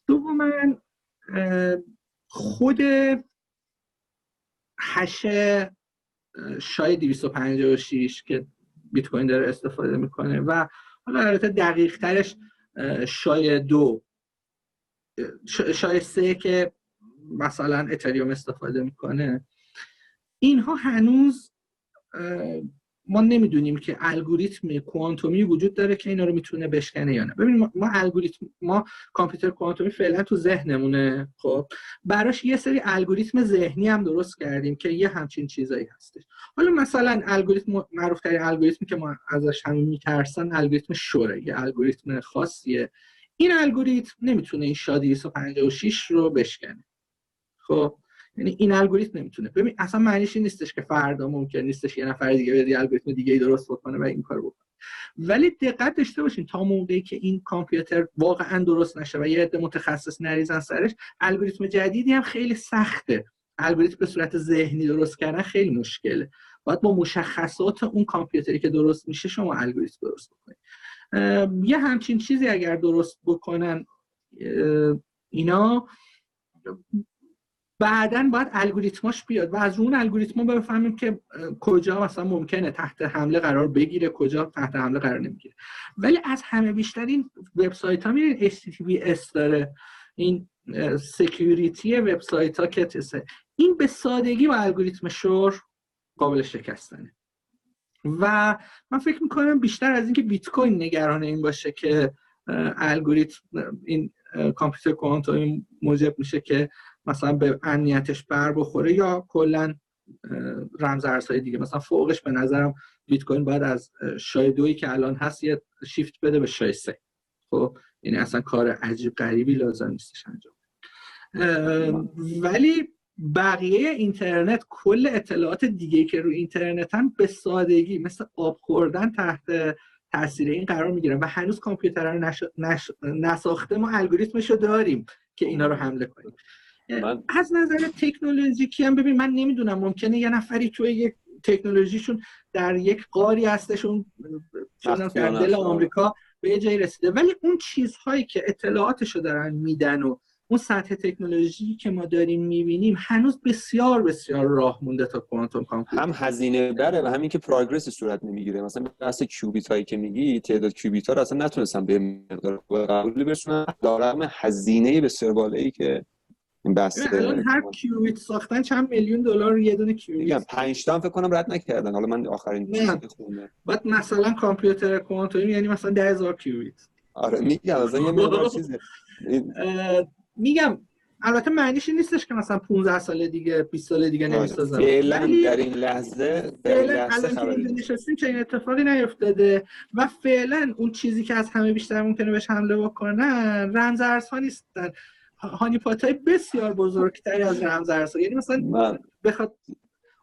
Speaker 2: دوما خود هش شای 256 که بیت کوین داره استفاده می‌کنه. و حالا البته دقیق ترش شای دو شای سه که مثلا اتریوم استفاده می‌کنه. اینها هنوز ما نمی‌دونیم که الگوریتم کوانتومی وجود داره که اینا رو می‌تونه بشکنه یا نه. ببینید ما- الگوریتم ما کامپیوتر کوانتومی فعلا تو ذهنمونه خب؟ براش یه سری الگوریتم ذهنی هم درست کردیم که یه همچین چیزایی هستش. حالا مثلا الگوریتم معروف ترین الگوریتمی که ما ازش همه میترسن الگوریتم شوره یه الگوریتم خاصیه. این الگوریتم نمی‌تونه این شا 256 رو بشکنه. خب؟ یعنی این الگوریتم نمی‌تونه. ببین اصلا معنیش نیستش که فردا ممکن نیستش یه نفر دیگه یه الگوریتم دیگه ای درست بکنه و این کار بکنه. ولی دقت داشته باشین تا موقعی که این کامپیوتر واقعا درست نشه و یه عده متخصص نریزن سرش الگوریتم جدیدی هم خیلی سخته. الگوریتم به صورت ذهنی درست کردن خیلی مشکله. باید با مشخصات اون کامپیوتری که درست میشه شما الگوریتم درست بکنید. یه همچین چیزی اگر درست بکنن اینا بعدا باید الگوریتماش بیاد و از اون الگوریتما بفهمیم که کجا مثلا ممکنه تحت حمله قرار بگیره کجا تحت حمله قرار نمی‌گیره. ولی از همه بیشتر این وبسایت ها میرین HTTPS داره این سکیوریتی وبسایت ها که تسه این به سادگی با الگوریتم شور قابل شکستنه. و من فکر می‌کنم بیشتر از اینکه بیت کوین نگران این باشه که الگوریتم این کامپیوتر کوانتومی موجب میشه که مثلا به امنیتش بر بخوره یا کلا رمز ارزهای دیگه. مثلا فوقش به نظرم بیت کوین باید از شای دویی که الان هست یه شیفت بده به شای سه. خب یعنی اصلا کار عجیب غریبی لازم نیستش انجام ولی بقیه اینترنت کل اطلاعات دیگه که رو اینترنت هم به سادگی مثل آب خوردن تحت تاثیر این قرار می‌گیرن و هنوز کامپیوتر رو نش... نش... نساخته ما الگوریتمش رو داریم که اینا رو حمله کنیم. من... از نظر تکنولوژیکی هم ببین من نمی‌دونم ممکنه یه نفری توی یک تکنولوژیشون در یک قاری هستشون در دل آمریکا به یه جایی رسیده. ولی اون چیزهایی که اطلاعاتشو دارن میدن و اون سطح تکنولوژی که ما داریم می‌بینیم هنوز بسیار بسیار راه مونده تا کوانتوم کامپیوتر.
Speaker 1: هم هزینه داره و همین که پروگرس صورت نمی‌گیره مثلا بحث کیوبیت هایی که میگی تعداد کیوبیت ها رو اصلا نتونستم به مقدار قبول برسونن. دارم هزینه بسیار بالایی که این بحث
Speaker 2: الان هر کیوبیت ساختن چند میلیون دلار یه دونه کیوبیت
Speaker 1: میگم 5 تا فکر کنم رد نکردن. حالا من آخرین چیزی خوندم.
Speaker 2: بعد مثلا کامپیوتر کوانتومی یعنی مثلا 10000 کیوبیت.
Speaker 1: آره میگم مثلا یه مقدار چیزه. [laughs]
Speaker 2: میگم البته معنیش این نیستش که مثلا 15 سال دیگه 20 سال دیگه نمی‌سازن.
Speaker 1: فعلا در این لحظه این لحظه
Speaker 2: خبری نشستیم چه این اتفاقی نیفتاده و فعلا اون چیزی که از همه بیشتر ممکنه بهش حمله بکنن رمز ارزها نیستن. هانیپات های بسیار بزرگتری از رمز ارزها یعنی مثلا. بخواد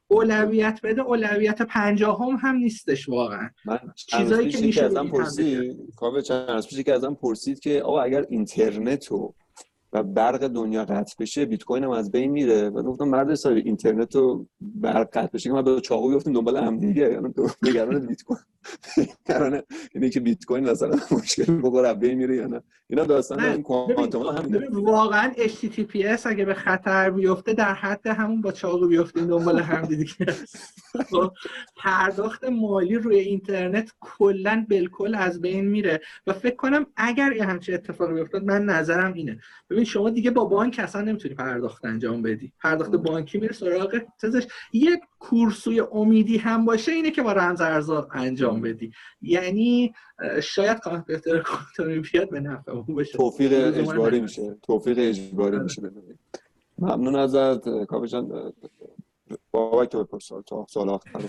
Speaker 2: اولویت بده اولویت پنجاهم هم نیستش واقعا.
Speaker 1: چیزایی که میشه ازم پرسید کاوه چند که ازم پرسید که آقا اگر اینترنت رو و برق دنیا قطع بشه بیت کوین هم از بین میره. و گفتم مرد حسابی اینترنت رو برق قطع بشه. که ما به چاقو بیفتیم دنبال هم دیگه یعنی نگران بیت کوین. نگران اینه که بیت کوین مثلا مشکل بخوره بین میره یا نه. اینا داستان این کوانتوم همینه.
Speaker 2: واقعا HTTPS اگه به خطر بیفته در حد همون با چاقو بیفتیم دنبال هم دیگه [laughs] پرداخت مالی روی اینترنت کلا بالکل از بین میره. و فکر کنم اگر یه همچین اتفاقی بیفتاد من نظرم اینه. ببین شما دیگه با بانک اصلا نمی‌تونی پرداخت انجام بدی. پرداخت بانکی میره سراغ تزش یک کورسوی امیدی هم باشه اینه که با رمز ارزا انجام بدی. یعنی شاید کامپیوتر کوانتومی بیاد به نفع باشه.
Speaker 1: توفیق اجباری میشه. توفیق اجباری میشه ببینید ممنون ازت. کاوه جان بابا که بپرس تا سوال آخر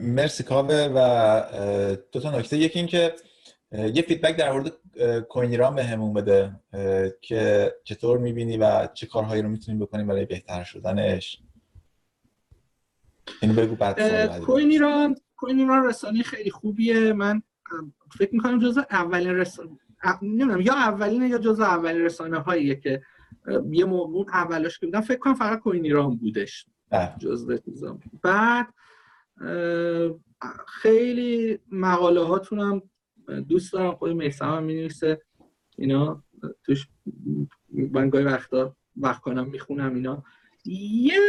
Speaker 3: مرسی کاوه و دو تا نکته. یکی این که یه فیدبک در مورد کوین ایران بهمون بده که چطور می‌بینی و چه کارهایی رو می‌تونیم بکنیم برای بهتر شدنش؟ اینو بگو بعد
Speaker 2: کوین ایران کوین ایران رسانه خیلی خوبیه. من فکر می‌کنم جزء اولین رسانه نمی‌دونم یا اولین یا جزء اولین رسانه هاییه که یه موقع اولاش که بودم فکر کنم فقط کوین ایران بودش. چیزا بعد خیلی مقاله هاتون هم دوست دارم خود میسم هم می‌نویسه. اینا توش من گاهی وقتا وقت کنم می‌خونم اینا. یه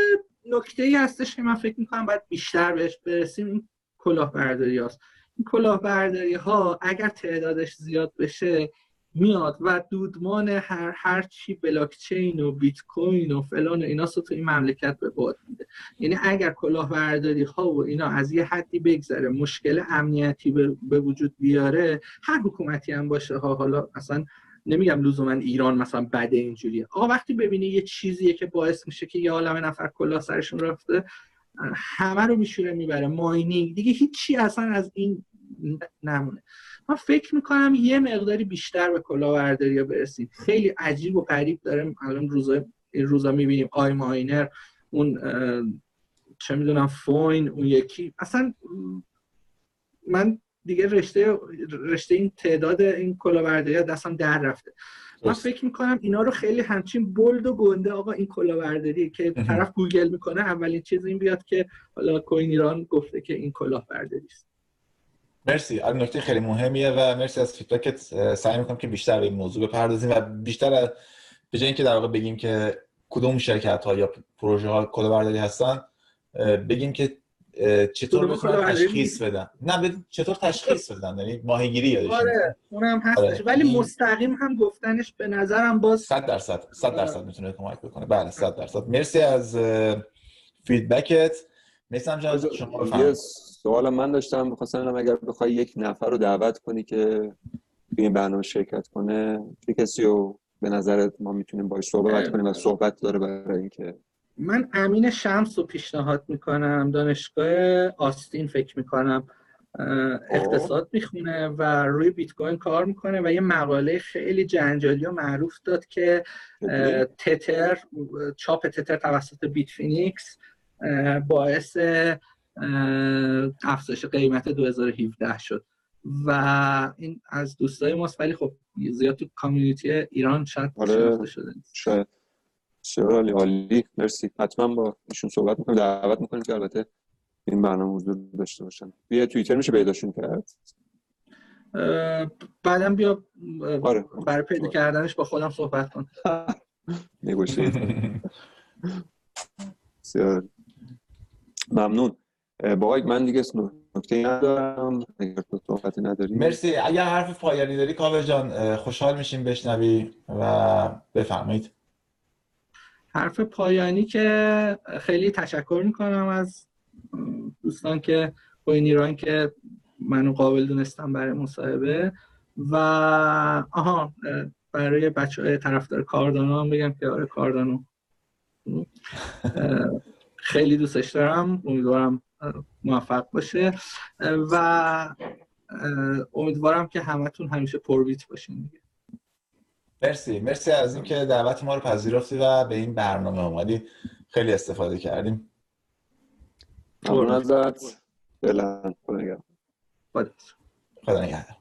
Speaker 2: نکته ای هستش که من فکر می‌کنم باید بیشتر بهش برسیم این کلاهبرداری هاست. این کلاهبرداری ها اگر تعدادش زیاد بشه میاد و دودمان هر هر چی بلاکچین و بیت کوین و فلان و اینا تو این مملکت به باد میده. یعنی اگر کلاهبرداری ها و اینا از یه حدی بگذره مشکل امنیتی به وجود بیاره هر حکومتی هم باشه ها حالا اصلا نمیگم لزوما ایران مثلا بده اینجوریه. آقا وقتی ببینی یه چیزیه که باعث میشه که یه عالم نفر کلاه سرشون رفته همه رو میشوره می‌بره. ماینینگ. دیگه هیچی اصلا از این نمونه من فکر می‌کنم یه مقداری بیشتر به کلاهبرداری برسیم. خیلی عجیب و غریب داره الان روزا این روزا می‌بینیم آی ماینر اون چه می‌دونم فوین اون یکی. اصلا من دیگه رشته رشته این تعداد این کلاهبرداری دستم در رفته. من فکر می‌کنم اینا رو خیلی همچین بولد و گنده آقا این کلاهبرداری که طرف گوگل می‌کنه اولین چیز این بیاد که حالا کوین ایران گفته که این کلاهبرداری است.
Speaker 3: مرسی. از نکته خیلی مهمیه و مرسی از فیدبکت سعی می‌کنم که بیشتر به این موضوع بپردازیم و بیشتر به جای اینکه در واقع بگیم که کدوم شرکت ها یا پروژه ها کلاهبرداری هستن بگیم که چطور بتونن تشخیص بدن. نه چطور تشخیص بدن؟ یعنی ماهیگیری یادش
Speaker 2: آره اونم هستش. آره. ولی مستقیم هم گفتنش به نظرم باز
Speaker 3: 100 درصد 100 درصد می‌تونه کمک بکنه. بله 100 درصد. مرسی از فیدبکت میسم جان شما
Speaker 1: بفرمایید. سوال من داشتم می‌خواستم اگر بخوای یک نفر رو دعوت کنی که به این برنامه شرکت کنه چه کسی رو به نظرت ما می‌تونیم باش صحبت کنیم و صحبت داره برای اینکه؟
Speaker 2: من امین شمس رو پیشنهاد می‌کنم دانشگاه آستین فکر می‌کنم اقتصاد می‌خونه و روی بیت کوین کار می‌کنه و یه مقاله خیلی جنجالی و معروف داد که تتر چاپ تتر توسط بیت فینیکس باعث افزایش قیمت 2017 شد. و این از دوستای ماست ولی خب زیاد تو کامیونیتی ایران شاید
Speaker 1: آره.
Speaker 2: شده
Speaker 1: شاید. عالی عالی. مرسی. حتما با ایشون صحبت می‌کنیم دعوت می‌کنیم که البته این برنامه حضور داشته باشن. بیا توییتر میشه پیداشون کرد؟
Speaker 2: بعدم بیا
Speaker 1: آره.
Speaker 2: برای پیدا کردنش با خودم صحبت کن. [laughs]
Speaker 1: نگوشید. ممنون. با من دیگه نکته ندارم. اگر تو صحبتی نداری.
Speaker 3: مرسی. اگر حرف پایانی داری کاوه جان خوشحال میشیم بشنوی و بفرمایید.
Speaker 2: حرف پایانی که خیلی تشکر می‌کنم از دوستان که کوین ایران که منو قابل دونستم برای مصاحبه. و آها برای بچه های طرفدار کاردانو هم بگم که آره کاردانو. خیلی دوستش دارم. امیدوارم موفق باشه. و امیدوارم که همتون همیشه پربیت باشین
Speaker 3: مرسی. مرسی از اینکه دعوت ما رو پذیرفتی و به این برنامه اومدی. خیلی استفاده کردیم.
Speaker 1: ممنون ازت فعلا خدا نگهدار.
Speaker 3: خدا نگهدار.